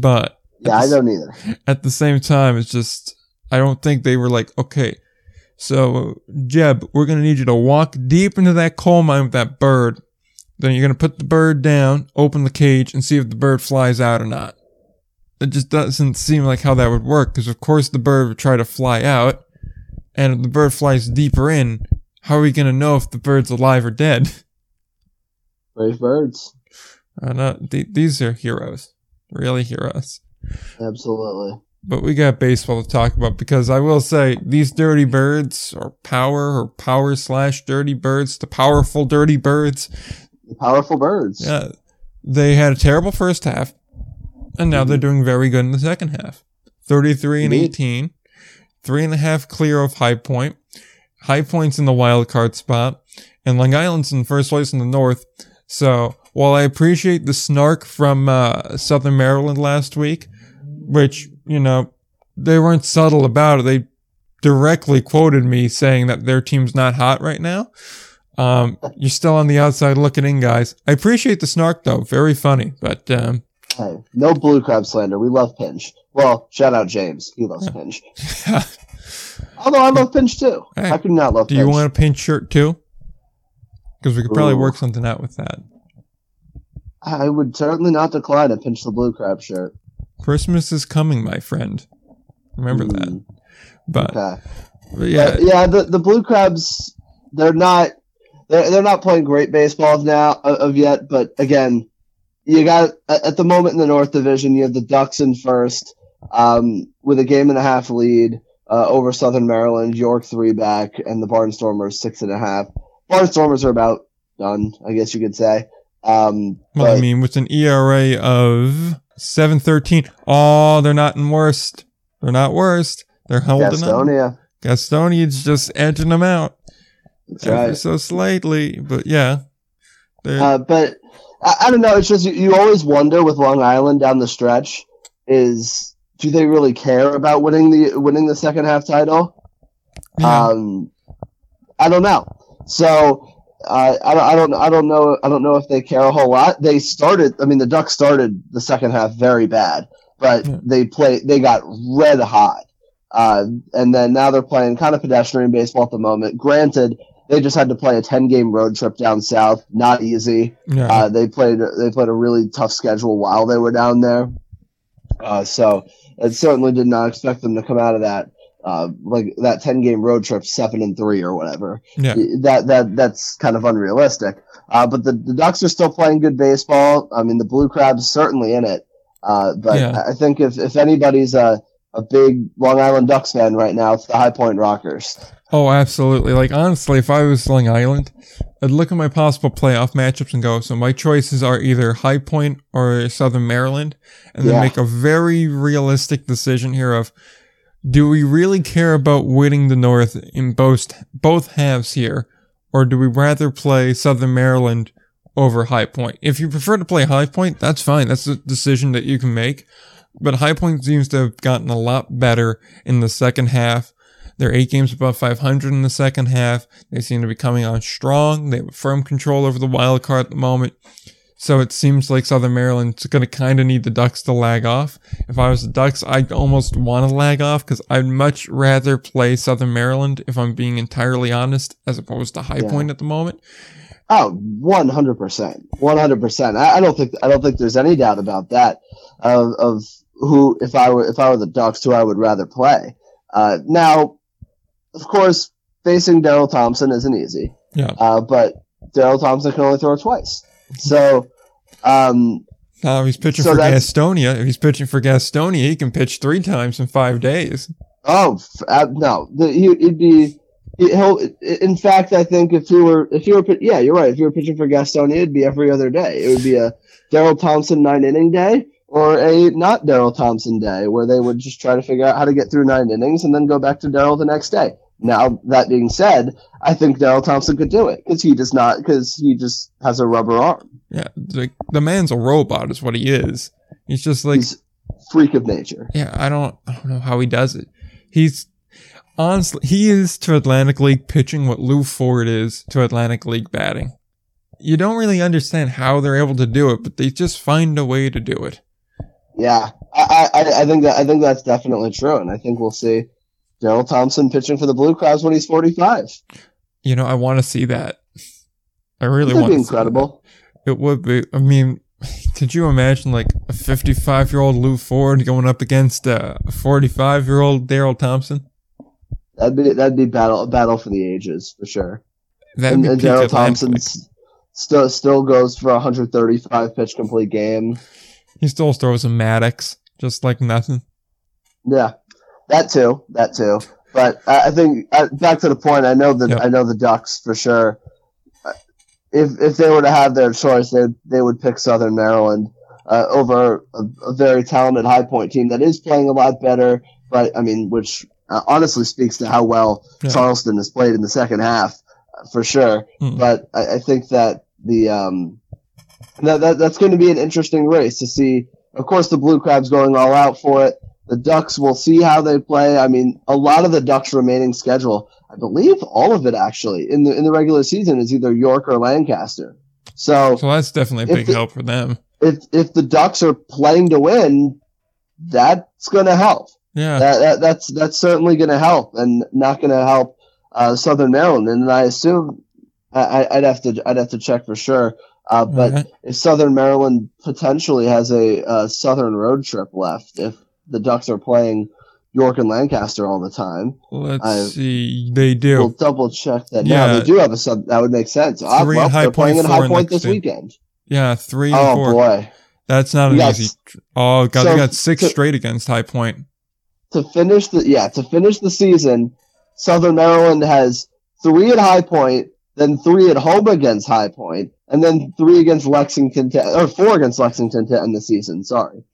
but Yeah, I don't either. at the same time, it's just, I don't think they were like, okay, so Jeb, we're going to need you to walk deep into that coal mine with that bird. Then you're going to put the bird down, open the cage, and see if the bird flies out or not. It just doesn't seem like how that would work, because of course the bird would try to fly out, and the bird flies deeper in, how are we going to know if the bird's alive or dead? Brave birds. Uh, no, th- these are heroes. Really heroes. Absolutely. But we got baseball to talk about because I will say these dirty birds or power or power slash dirty birds, the powerful dirty birds. The powerful birds. Yeah, they had a terrible first half, and now they're doing very good in the second half. Thirty-three and Indeed. eighteen three and a half clear of High Point. High Point's in the wild card spot, and Long Island's in first place in the North. So while I appreciate the snark from uh, Southern Maryland last week, which you know they weren't subtle about it, they directly quoted me saying that their team's not hot right now. Um, you're still on the outside looking in, guys. I appreciate the snark though, very funny. But um, hey, no blue crab slander. We love Pinch. Well, shout out James. He loves Pinch. Although I love Pinch too. Hey, I could not love. do Pinch. you want a pinch shirt too? Because we could probably Ooh. work something out with that. I would certainly not decline a Pinch the blue crab shirt. Christmas is coming, my friend. Remember that. Mm, But, Okay. but yeah, But, yeah. The the blue crabs. They're not. They're, they're not playing great baseball now of, of yet. But again, you got at the moment in the North Division, you have the Ducks in first, um, with a game and a half lead uh, over Southern Maryland. York three back, and the Barnstormers six and a half. Barnstormers are about done, I guess you could say. Um, well, I mean, with an ERA of seven thirteen, oh, they're not in worst. They're not worst. They're holding. Gastonia. Gastonian's just edging them out That's ever right. so slightly. But yeah, Uh, but I, I don't know. It's just you, you always wonder with Long Island down the stretch is do they really care about winning the winning the second half title? yeah. Um, I don't know. So uh, I, don't- I don't I don't know I don't know if they care a whole lot. They started. I mean, the Ducks started the second half very bad, but Yeah. they play they got red hot. Uh, and then now they're playing kind of pedestrian baseball at the moment. Granted, they just had to play a ten game road trip down south. Not easy. yeah. Uh, they played they played a really tough schedule while they were down there. Uh, so I certainly did not expect them to come out of that uh, like that ten game road trip seven and three or whatever. yeah. That that that's kind of unrealistic. Uh, but the, the Ducks are still playing good baseball. I mean, the Blue Crabs certainly in it. Uh, but Yeah. I think if if anybody's a a big Long Island Ducks fan right now, it's the High Point Rockers. Oh, absolutely. Like honestly, if I was Long Island, I'd look at my possible playoff matchups and go, so my choices are either High Point or Southern Maryland, and then Yeah. make a very realistic decision here of do we really care about winning the North in both both halves here, or do we rather play Southern Maryland over High Point? If you prefer to play High Point, that's fine. That's a decision that you can make. But High Point seems to have gotten a lot better in the second half. They're eight games above 500 in the second half. They seem to be coming on strong. They have firm control over the wild card at the moment. So it seems like Southern Maryland's going to kind of need the Ducks to lag off. If I was the Ducks, I'd almost want to lag off because I'd much rather play Southern Maryland, if I'm being entirely honest, as opposed to High Yeah. Point at the moment. Oh, one hundred percent, one hundred percent. I I don't think I don't think there's any doubt about that. Of, of who, if I were if I were the Ducks, who I would rather play. Uh, now, of course, facing Daryl Thompson isn't easy. Yeah. Uh, but Daryl Thompson can only throw twice. So, um, if he's pitching So for Gastonia, if he's pitching for Gastonia, he can pitch three times in five days. Oh uh, no, the, he, he'd be. he- He'll. In fact, I think if he were, if he were, yeah, you're right. If you were pitching for Gastonia, it'd be every other day. It would be a Daryl Thompson nine inning day or a not Daryl Thompson day, where they would just try to figure out how to get through nine innings and then go back to Daryl the next day. Now that being said, I think Daryl Thompson could do it because he does not, because he just has a rubber arm. Yeah, the, the man's a robot, is what he is. He's just like, He's freak of nature. yeah, I don't, I don't know how he does it. He's honestly, he is to Atlantic League pitching what Lou Ford is to Atlantic League batting. You don't really understand how they're able to do it, but they just find a way to do it. Yeah, I, I, I think that I think that's definitely true, and I think we'll see Daryl Thompson pitching for the Blue Crabs when he's forty-five. You know, I want to see that. I really want to see that. incredible. It would be. I mean, could you imagine like a 55 year old Lou Ford going up against uh, a 45 year old Daryl Thompson? That'd be that'd be battle battle for the ages for sure. That'd and and Daryl Thompson still still goes for a 135 pitch complete game. He still throws a Maddux, just like nothing. Yeah, that too, that too. But I think uh, back to the point. I know that Yep. I know the Ducks for sure. Uh, If if they were to have their choice, they they would pick Southern Maryland uh, over a, a very talented High Point team that is playing a lot better. But I mean, which uh, honestly speaks to how well Yeah. Charleston has played in the second half, uh, for sure. Mm. But I, I think that the um, that, that that's going to be an interesting race to see. Of course, the Blue Crabs going all out for it. The Ducks, we'll see how they play. I mean, a lot of the Ducks' remaining schedule, I believe, all of it actually in the in the regular season is either York or Lancaster. So So that's definitely a big the- help for them. if if the Ducks are playing to win, that's going to help. Yeah. That, that that's that's certainly going to help, and not going to help uh, Southern Maryland. And I assume I, I'd have to I'd have to check for sure. Uh, but Alright. if Southern Maryland potentially has a, uh Southern road trip left, if the Ducks are playing York and Lancaster all the time, let's I- see. They do. we'll double check that. Yeah. now they do have a sub. That would make sense. Three well, High they're playing in four High in Point this weekend. yeah, three and Oh four. boy! That's not an got easy. Oh god, so- they got six so- straight against High Point. to finish the yeah to finish the season, Southern Maryland has three at High Point, then three at home against High Point, and then three against Lexington to, or four against Lexington to end the season. Sorry,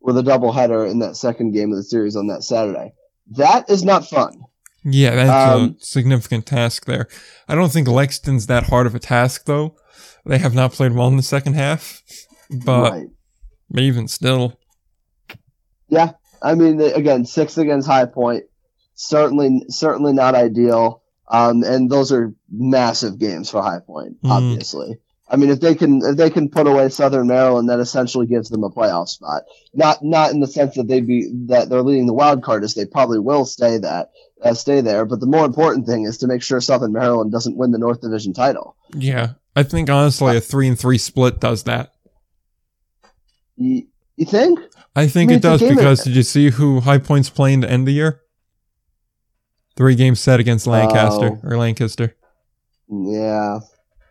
with a doubleheader in that second game of the series on that Saturday. That is not fun. Yeah, that's Um, a significant task there. I don't think Lexington's that hard of a task though. They have not played well in the second half, but right. even still, Yeah, I mean again, six against High Point, certainly certainly not ideal. Um, and those are massive games for High Point, Mhm. obviously. I mean, if they can if they can put away Southern Maryland, that essentially gives them a playoff spot. Not not in the sense that they be that they're leading the wild card, as they probably will stay that uh, stay there. But the more important thing is to make sure Southern Maryland doesn't win the North Division title. yeah. I think honestly a three and three split does that. You, you think? I think I mean, it does because did you see who High Point's playing to end the year? Three games set against Lancaster Oh. or Lancaster. Yeah.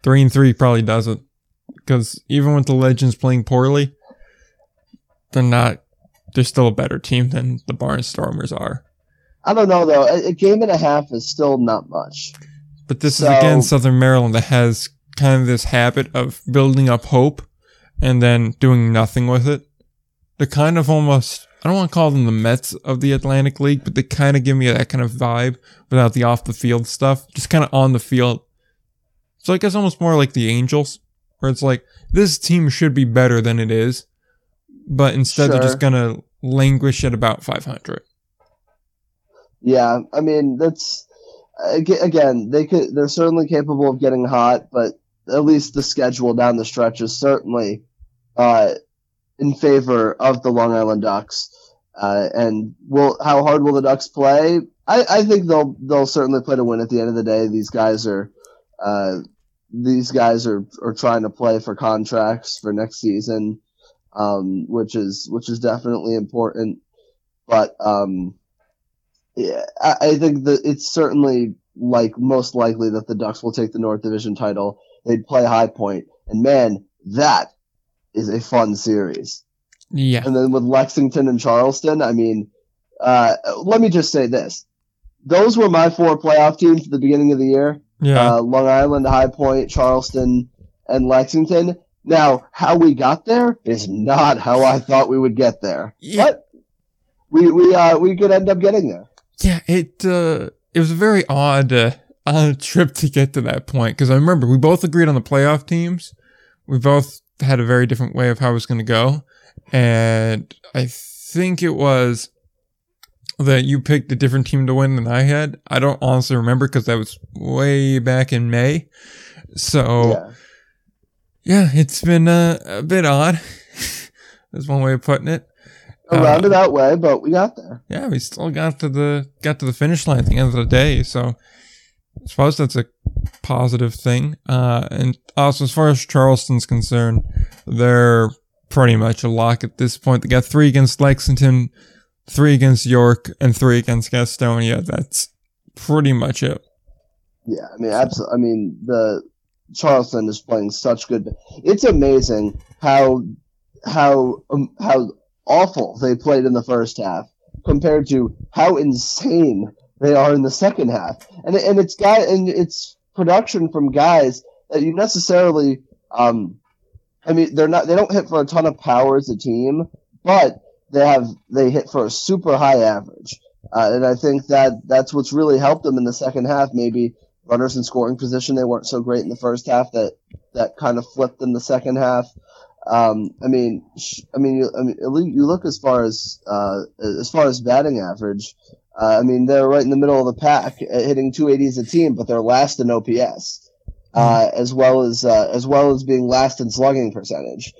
Three and three probably does it because even with the Legends playing poorly, they're not. They're still a better team than the Barnstormers are. I don't know though. A, a game and a half is still not much. But this So- is again Southern Maryland that has kind of this habit of building up hope and then doing nothing with it. They're kind of almost, I don't want to call them the Mets of the Atlantic League, but they kind of give me that kind of vibe without the off the field stuff. Just kind of on the field. So I guess almost more like the Angels, where it's like, this team should be better than it is, but instead they're just going to languish at about 500. Yeah, I mean that's again they could they're certainly capable of getting hot, but at least the schedule down the stretch is certainly uh, in favor of the Long Island Ducks. Uh, and will how hard will the Ducks play? I, I think they'll they'll certainly play to win at the end of the day. These guys are uh, these guys are, are trying to play for contracts for next season, um, which is which is definitely important. But um, yeah, I, I think that it's certainly like most likely that the Ducks will take the North Division title. They'd play High Point, and man, that is a fun series. Yeah. And then with Lexington and Charleston, I mean, uh, let me just say this: those were my four playoff teams at the beginning of the year. Yeah. Uh, Long Island, High Point, Charleston, and Lexington. Now, how we got there is not how I thought we would get there. Yeah. But we we uh we could end up getting there. Yeah, it uh, it was a very odd uh, odd trip to get to that point because I remember we both agreed on the playoff teams. We both had a very different way of how it was going to go, and I think it was that you picked a different team to win than I had. I don't honestly remember because that was way back in May. So Yeah. yeah, it's been uh, a bit odd. That's one way of putting it. A Uh, roundabout way, but we got there. yeah, we still got to the got to the finish line at the end of the day. So I suppose that's a positive thing. Uh, and also, as far as Charleston's concerned, they're pretty much a lock at this point. They got three against Lexington, three against York, and three against Gastonia. That's pretty much it. Yeah, I mean, absolutely. I mean, the Charleston is playing such good. It's amazing how how um, how awful they played in the first half compared to how insane they are in the second half. And and it's guy and it's production from guys that you necessarily um I mean they're not they don't hit for a ton of power as a team, but they have they hit for a super high average. Uh, and I think that that's what's really helped them in the second half. Maybe runners in scoring position, they weren't so great in the first half that, that kind of flipped in the second half. Um, I mean, I mean, you, I mean, you look as far as uh, as far as batting average. Uh, I mean, they're right in the middle of the pack, uh, hitting 280 as a team, but they're last in OPS, uh, mm-hmm. as well as uh, as well as being last in slugging percentage.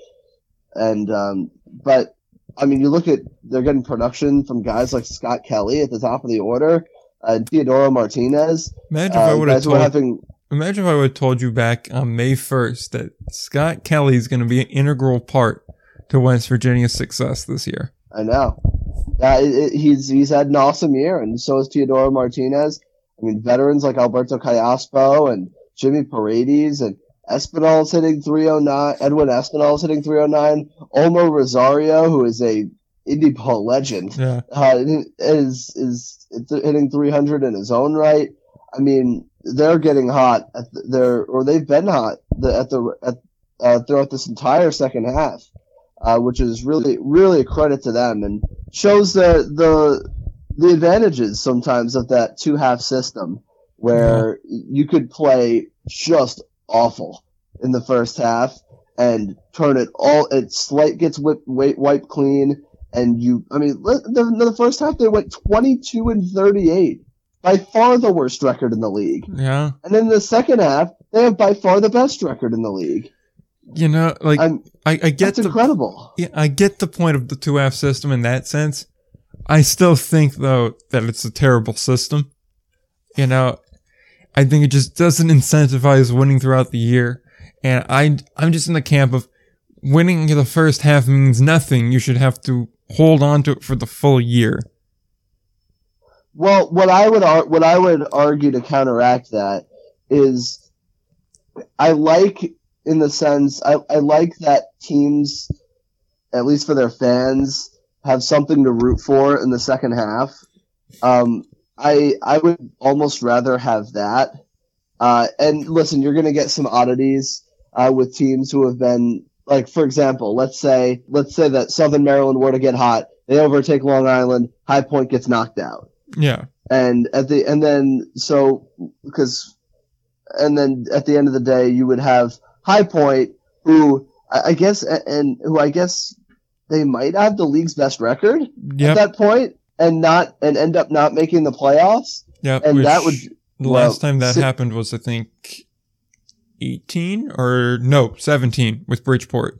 And um, but I mean, you look at they're getting production from guys like Scott Kelly at the top of the order, uh, Teodoro Martinez. Imagine if I would have told. Having, Imagine if I would have told you back on May 1st that Scott Kelly is going to be an integral part to West Virginia's success this year. I know. Yeah, it, it, he's he's had an awesome year, and so is Teodoro Martinez. I mean, veterans like Alberto Callaspo and Jimmy Paredes and Espinal's hitting 309. Edwin Espinal's hitting 309. Olmo Rosario, who is a indie ball legend, yeah. uh, is is hitting 300 in his own right. I mean, they're getting hot. At the, they're or they've been hot the, at the at, uh, throughout this entire second half, uh, which is really really a credit to them and shows the the the advantages sometimes of that two half system where yeah. you could play just awful in the first half and turn it all it slight gets whipped wiped clean and you I mean the, the first half they went 22 and 38 by far the worst record in the league. Yeah. And then the second half, they have by far the best record in the league. You know, like I'm, I, I get that's the, incredible. Yeah, I get the point of the two half system in that sense. I still think though that it's a terrible system. You know, I think it just doesn't incentivize winning throughout the year. And I, I'm just in the camp of winning the first half means nothing. You should have to hold on to it for the full year. Well, what I would what I would argue to counteract that is, I like in the sense I, I like that teams, at least for their fans, have something to root for in the second half. Um, I I would almost rather have that. Uh, and listen, you're going to get some oddities uh, with teams who have been like, for example, let's say let's say that Southern Maryland were to get hot, they overtake Long Island, High Point gets knocked out. Yeah. And at the and then so because and then at the end of the day you would have High Point who I, guess and who I guess they might have the league's best record yep. at that point and not and end up not making the playoffs. Yeah, and that would the well, last time that si- happened was I think eighteen or no seventeen with Bridgeport.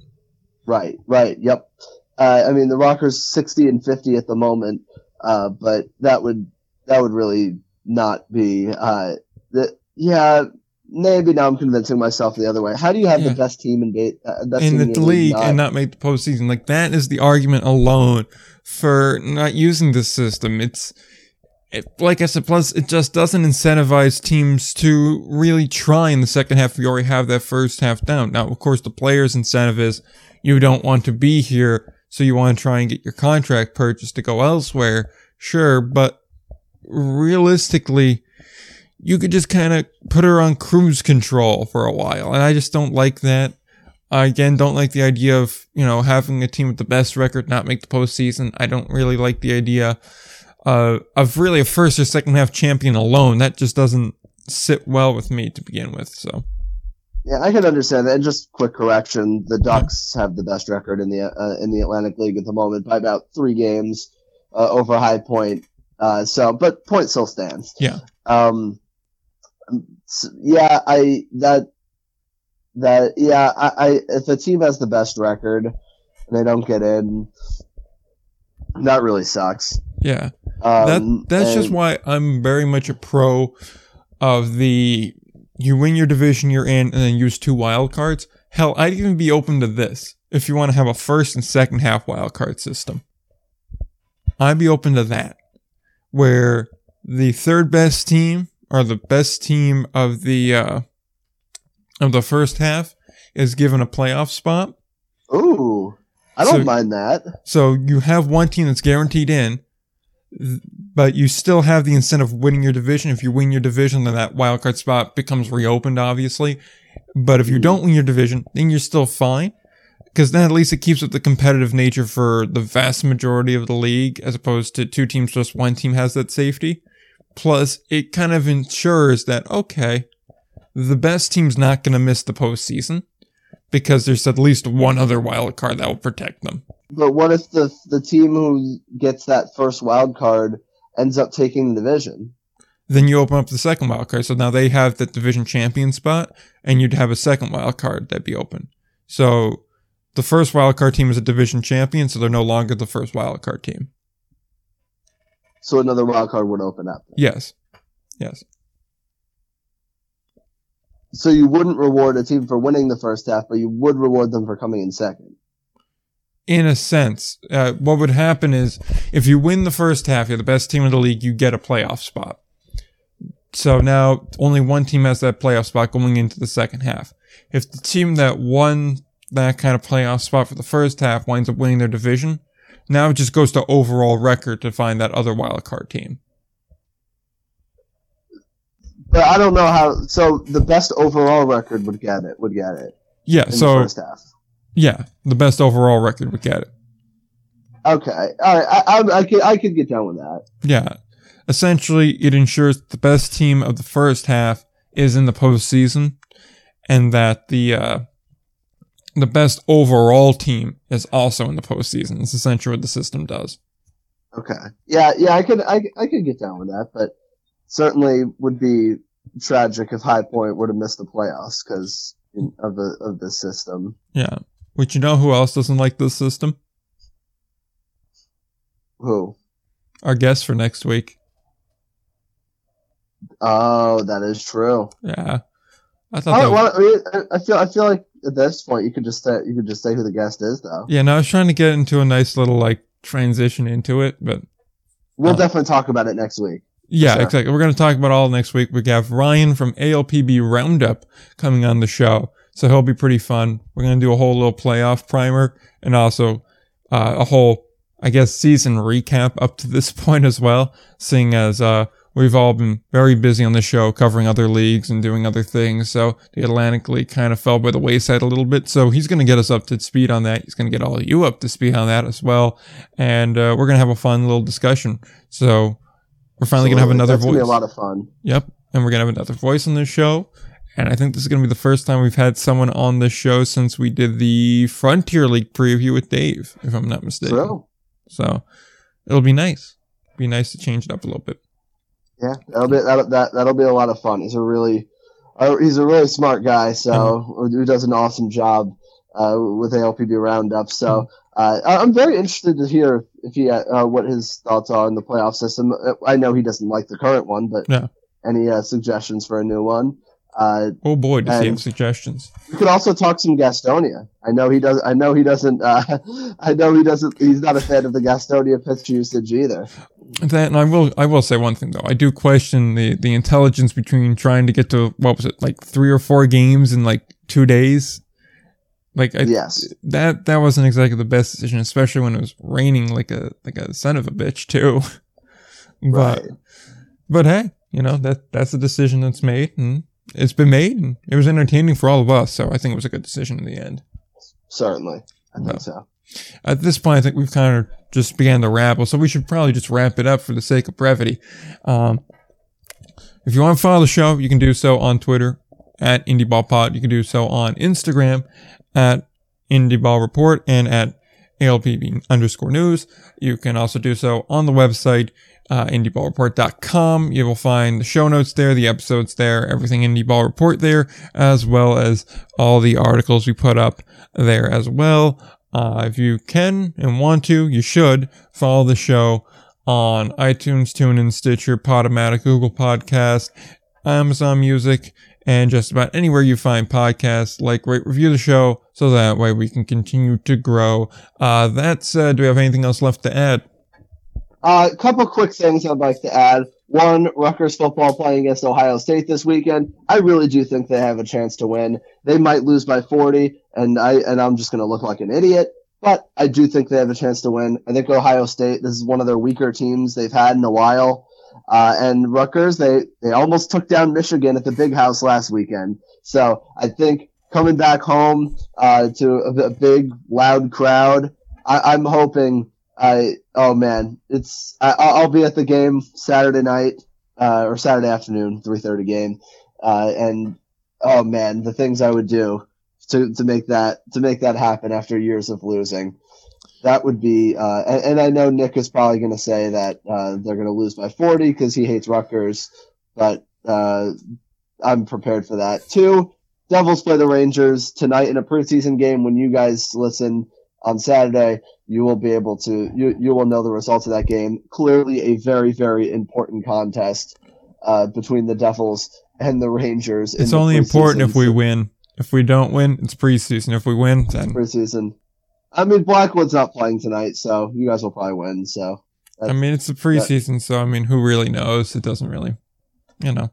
Right. Right. Yep. Uh, I mean the Rockers sixty and fifty at the moment. Uh, but that would that would really not be uh, the yeah. Maybe now I'm convincing myself the other way. How do you have yeah. the best team in, ba- uh, best in the league, league not? and not make the postseason? Like that is the argument alone for not using this system. It's it, like I said, plus it just doesn't incentivize teams to really try in the second half. You already have that first half down. Now, of course, the players' incentive is you don't want to be here so you want to try and get your contract purchased to go elsewhere. Sure, but realistically, you could just kind of put her on cruise control for a while. And I just don't like that. I again don't like the idea of, you know, having a team with the best record not make the postseason. I don't really like the idea uh, of really a first or second half champion alone. That just doesn't sit well with me to begin with. So. Yeah, I can understand that. And just quick correction: the Ducks have the best record in the uh, in the Atlantic League at the moment by about three games uh, over High Point. Uh, so, but point still stands. Yeah. Um. Yeah, I that that yeah I, I if a team has the best record and they don't get in, that really sucks. Yeah. Um, that that's and, just why I'm very much a pro of the you win your division you're in and then use two wild cards. Hell, I'd even be open to this if you want to have a first and second half wild card system. I'd be open to that. Where the third best team or the best team of the uh of the first half is given a playoff spot. Ooh. I don't so, mind that. So you have one team that's guaranteed in, but you still have the incentive of winning your division. If you win your division, then that wildcard spot becomes reopened, obviously. But if you hmm. don't win your division, then you're still fine. because then at least it keeps up the competitive nature for the vast majority of the league, as opposed to two teams, just one team has that safety. Plus, it kind of ensures that okay, the best team's not going to miss the postseason because there's at least one other wild card that will protect them. But what if the the team who gets that first wild card ends up taking the division? Then you open up the second wild card. So now they have the division champion spot, and you'd have a second wild card that'd be open. So the first wild card team is a division champion, so they're no longer the first wild card team. So another wild card would open up. Yes. Yes. So you wouldn't reward a team for winning the first half, but you would reward them for coming in second. In a sense, uh, what would happen is if you win the first half, you're the best team in the league, you get a playoff spot. So now only one team has that playoff spot going into the second half. If the team that won that kind of playoff spot for the first half winds up winning their division, now it just goes to overall record to find that other wild card team. But I don't know how. So the best overall record would get it. Would get it. Yeah. So the first half. yeah, the best overall record would get it. Okay. All right. I, I, I could I could get down with that. Yeah. Essentially, it ensures the best team of the first half is in the postseason, and that the uh, the best overall team is also in the postseason. It's essentially what the system does. Okay. Yeah. Yeah. I could I, I could get down with that, but certainly would be tragic if High Point were to miss the playoffs because of the of the system. Yeah. But you know who else doesn't like this system? Who? Our guest for next week. Oh, that is true. Yeah. I thought oh, was, well, I I feel I feel like at this point you could just say you could just say who the guest is though. Yeah, no, I was trying to get into a nice little like transition into it, but We'll Oh. definitely talk about it next week. Yeah, Sure. exactly. We're going to talk about all next week. We have Ryan from ALPB Roundup coming on the show. So he'll be pretty fun. We're going to do a whole little playoff primer and also uh, a whole, I guess, season recap up to this point as well, seeing as uh, we've all been very busy on the show covering other leagues and doing other things. So the Atlantic League kind of fell by the wayside a little bit. So he's going to get us up to speed on that. He's going to get all of you up to speed on that as well. And uh, we're going to have a fun little discussion. So we're finally going to have another That's voice. Gonna be a lot of fun. Yep. And we're going to have another voice on this show. And I think this is going to be the first time we've had someone on this show since we did the Frontier League preview with Dave, if I'm not mistaken. True. So it'll be nice. Be nice to change it up a little bit. Yeah, that'll be that'll, that that'll be a lot of fun. He's a really uh, he's a really smart guy. So Mm-hmm. who does an awesome job uh, with ALPB Roundup. So Mm-hmm. Uh, I'm very interested to hear if he uh, what his thoughts are on the playoff system. Uh, I know he doesn't like the current one, but Yeah. any uh, suggestions for a new one? Uh, Oh boy, does he have suggestions. we could also talk some Gastonia. I know he does. I know he doesn't. Uh, I know he doesn't. He's not a fan of the Gastonia pitch usage either. That, and I will, I will say one thing though. I do question the, the intelligence between trying to get to, what was it, like three or four games in like two days? Like, I, yes. that, that wasn't exactly the best decision, especially when it was raining like a, like a son of a bitch too. but, Right. but hey, you know, that, that's a decision that's made and it's been made and it was entertaining for all of us. So I think it was a good decision in the end. Certainly. I think so. At this point, I think we've kind of just began to ramble, so we should probably just wrap it up for the sake of brevity. Um, if you want to follow the show, you can do so on Twitter at IndieBallPod. You can do so on Instagram at IndieBallReport and at ALPB underscore news. You can also do so on the website, uh, IndieBallReport.com. You will find the show notes there, the episodes there, everything Indie Ball Report there, as well as all the articles we put up there as well. Uh, if you can and want to, you should follow the show on iTunes, TuneIn, Stitcher, Podomatic, Google Podcast, Amazon Music, and just about anywhere you find podcasts. Like, rate, review the show so that way we can continue to grow. Uh, that said, do we have anything else left to add? A couple quick things I'd like to add. One, Rutgers football playing against Ohio State this weekend. I really do think they have a chance to win. They might lose by 40, and I and I'm just going to look like an idiot. But I do think they have a chance to win. I think Ohio State. This is one of their weaker teams they've had in a while. Uh, and Rutgers, they they almost took down Michigan at the Big House last weekend. So I think coming back home uh, to a, a big loud crowd. I, I'm hoping. I oh man, it's I, I'll be at the game Saturday night uh, or Saturday afternoon, three thirty game, uh, and oh man, the things I would do to, to make that to make that happen after years of losing. That would be, uh, and, and, I know Nick is probably going to say that uh, they're going to lose by 40 because he hates Rutgers, but uh, I'm prepared for that. Two, Devils play the Rangers tonight in a preseason game. When you guys listen on Saturday, you will be able to you you will know the results of that game. Clearly, a very very important contest uh, between the Devils and the Rangers. It's only important if we win. If we don't win, it's preseason. If we win, then preseason. I mean, Blackwood's not playing tonight, so you guys will probably win. So I mean, it's the preseason, that, so I mean, who really knows? It doesn't really, you know.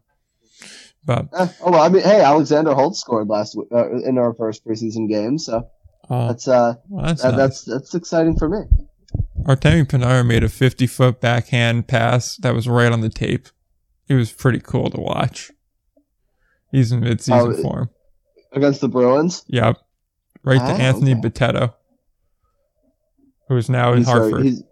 But eh, oh well, I mean, hey, Alexander Holtz scored last uh, in our first preseason game, so uh, that's uh, well, that's, nice. that's that's exciting for me. Artemi Panarin made a 50 foot backhand pass that was right on the tape. It was pretty cool to watch. He's in mid-season oh, form against the Bruins. Yep, right to ah, Anthony okay. Who is now in he's Hartford. Very, he's,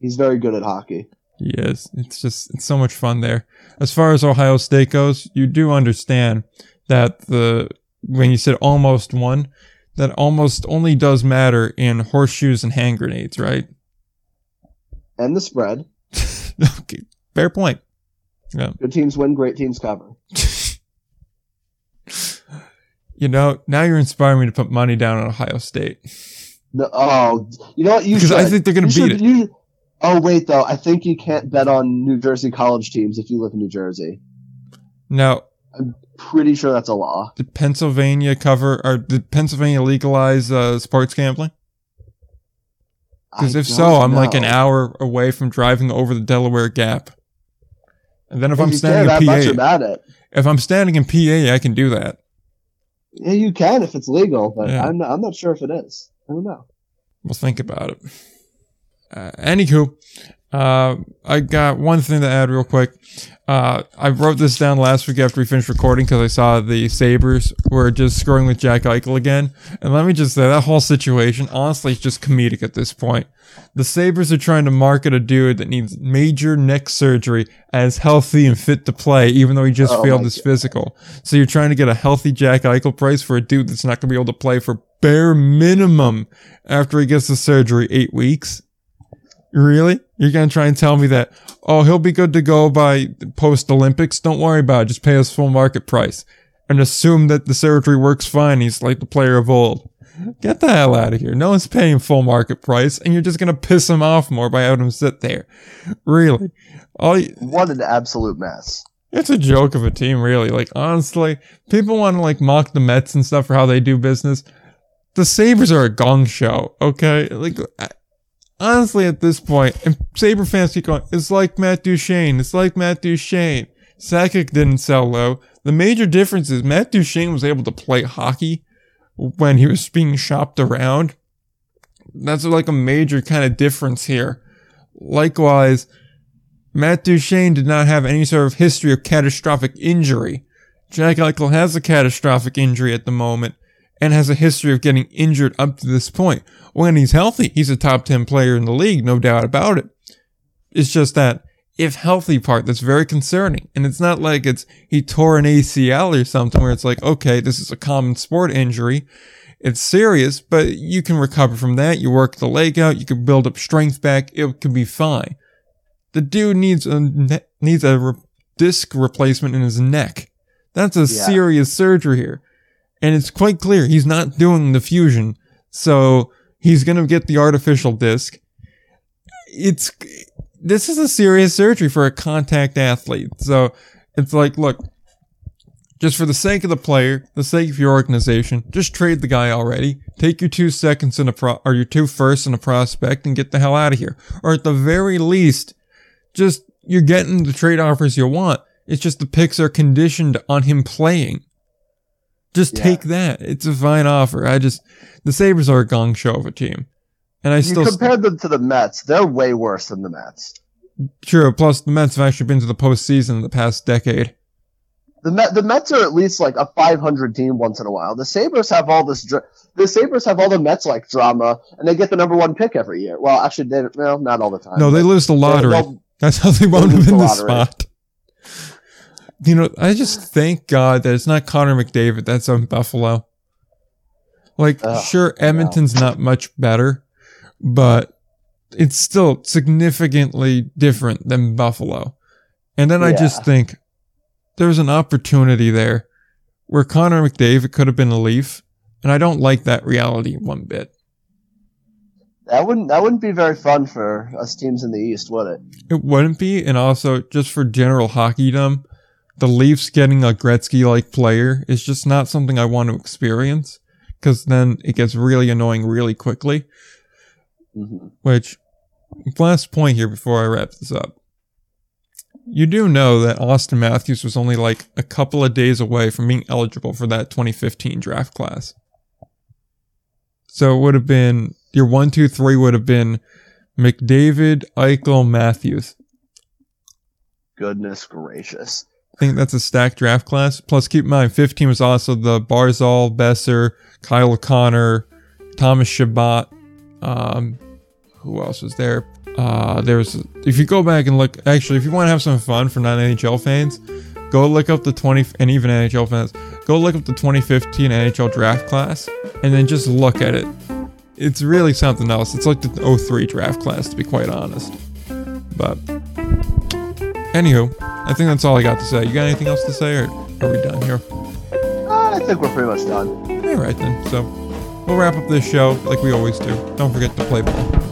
he's very good at hockey. He is. It's just it's so much fun there. As far as Ohio State goes, you do understand that the when you said almost won, that almost only does matter in horseshoes and hand grenades, right? And the spread. okay, fair point. Yeah. Good teams win, great teams cover. you know, now you're inspiring me to put money down on Ohio State. No, oh, you know what? You because should. I think they're going to beat should, it. You, oh wait, though, I think you can't bet on New Jersey college teams if you live in New Jersey. No, I'm pretty sure that's a law. Did Pennsylvania cover or did Pennsylvania legalize uh, sports gambling? Because if so, I'm like an hour away from driving over the Delaware Gap. And then if, if I'm standing in PA, if I'm standing in PA, I can do that. Yeah, you can if it's legal, but yeah. I'm not, I'm not sure if it is. I don't know. We'll think about it. Uh, anywho, uh, I got one thing to add real quick. Uh, I wrote this down last week after we finished recording because I saw the Sabres were just screwing with Jack Eichel again. And let me just say, that whole situation, honestly, is just comedic at this point. The Sabres are trying to market a dude that needs major neck surgery as healthy and fit to play, even though he just oh failed his God. physical. So you're trying to get a healthy Jack Eichel price for a dude that's not going to be able to play for bare minimum after he gets the surgery eight weeks. Really? You're going to try and tell me that, oh, he'll be good to go by post Olympics? Don't worry about it. Just pay us full market price and assume that the surgery works fine. He's like the player of old. Get the hell out of here. No one's paying full market price and you're just going to piss him off more by having him sit there. Really? All you, what an absolute mess. It's a joke of a team, really. Like, honestly, people want to like mock the Mets and stuff for how they do business. The Sabres are a gong show, okay? Like, honestly, at this point, and Sabre fans keep going, it's like Matt Duchene. It's like Matt Duchene. Sakic didn't sell low. The major difference is Matt Duchene was able to play hockey when he was being shopped around. That's like a major kind of difference here. Likewise, Matt Duchene did not have any sort of history of catastrophic injury. Jack Eichel has a catastrophic injury at the moment and has a history of getting injured up to this point. When he's healthy, he's a top 10 player in the league, no doubt about it. It's just that if healthy part that's very concerning. And it's not like it's he tore an ACL or something where it's like, okay, this is a common sport injury. It's serious, but you can recover from that. You work the leg out. You can build up strength back. It can be fine. The dude needs a, needs a re- disc replacement in his neck. That's a yeah. serious surgery here. And it's quite clear he's not doing the fusion. So he's going to get the artificial disc. It's, this is a serious surgery for a contact athlete. So it's like, look, just for the sake of the player, the sake of your organization, just trade the guy already. Take your two seconds in a pro, or your two firsts in a prospect and get the hell out of here. Or at the very least, just, you're getting the trade offers you want. It's just the picks are conditioned on him playing. Just yeah. take that. It's a fine offer. I just the Sabres are a gong show of a team. And I you still compared them to the Mets. They're way worse than the Mets. True. Plus, the Mets have actually been to the postseason in the past decade. The Met, the Mets are at least like a 500 team once in a while. The Sabres have all this. Dr- the Sabres have all the Mets like drama, and they get the number one pick every year. Well, actually, they well not all the time. No, they lose the lottery. they'll- That's how they wound up in the this spot. You know, I just thank God that it's not Connor McDavid that's on Buffalo. Like, sure, Edmonton's not much better, but it's still significantly different than Buffalo. And then I just think there's an opportunity there where Connor McDavid could have been a Leaf, and I don't like that reality one bit. That wouldn't that wouldn't be very fun for us teams in the East, would it? It wouldn't be, and also just for general hockeydom, the Leafs getting a Gretzky-like player is just not something I want to experience, because then it gets really annoying really quickly. hmm Which, last point here before I wrap this up. You do know that Auston Matthews was only like a couple of days away from being eligible for that 2015 draft class. So it would have been your one, two, three would have been McDavid, Eichel, Matthews. Goodness gracious. I think that's a stacked draft class. Plus, keep in mind, 15 was also the Barzal, Boeser, Kyle O'Connor, Thomas Chabot. Um, who else was there? Uh, there was. If you go back and look, actually, if you want to have some fun for non NHL fans, go look up the 20 and even NHL fans. Go look up the 2015 NHL draft class, and then just look at it. It's really something else. It's like the 03 draft class, to be quite honest. But Anywho, I think that's all I got to say. You got anything else to say, or are we done here? Uh, I think we're pretty much done. All right then. So we'll wrap up this show like we always do. Don't forget to play ball.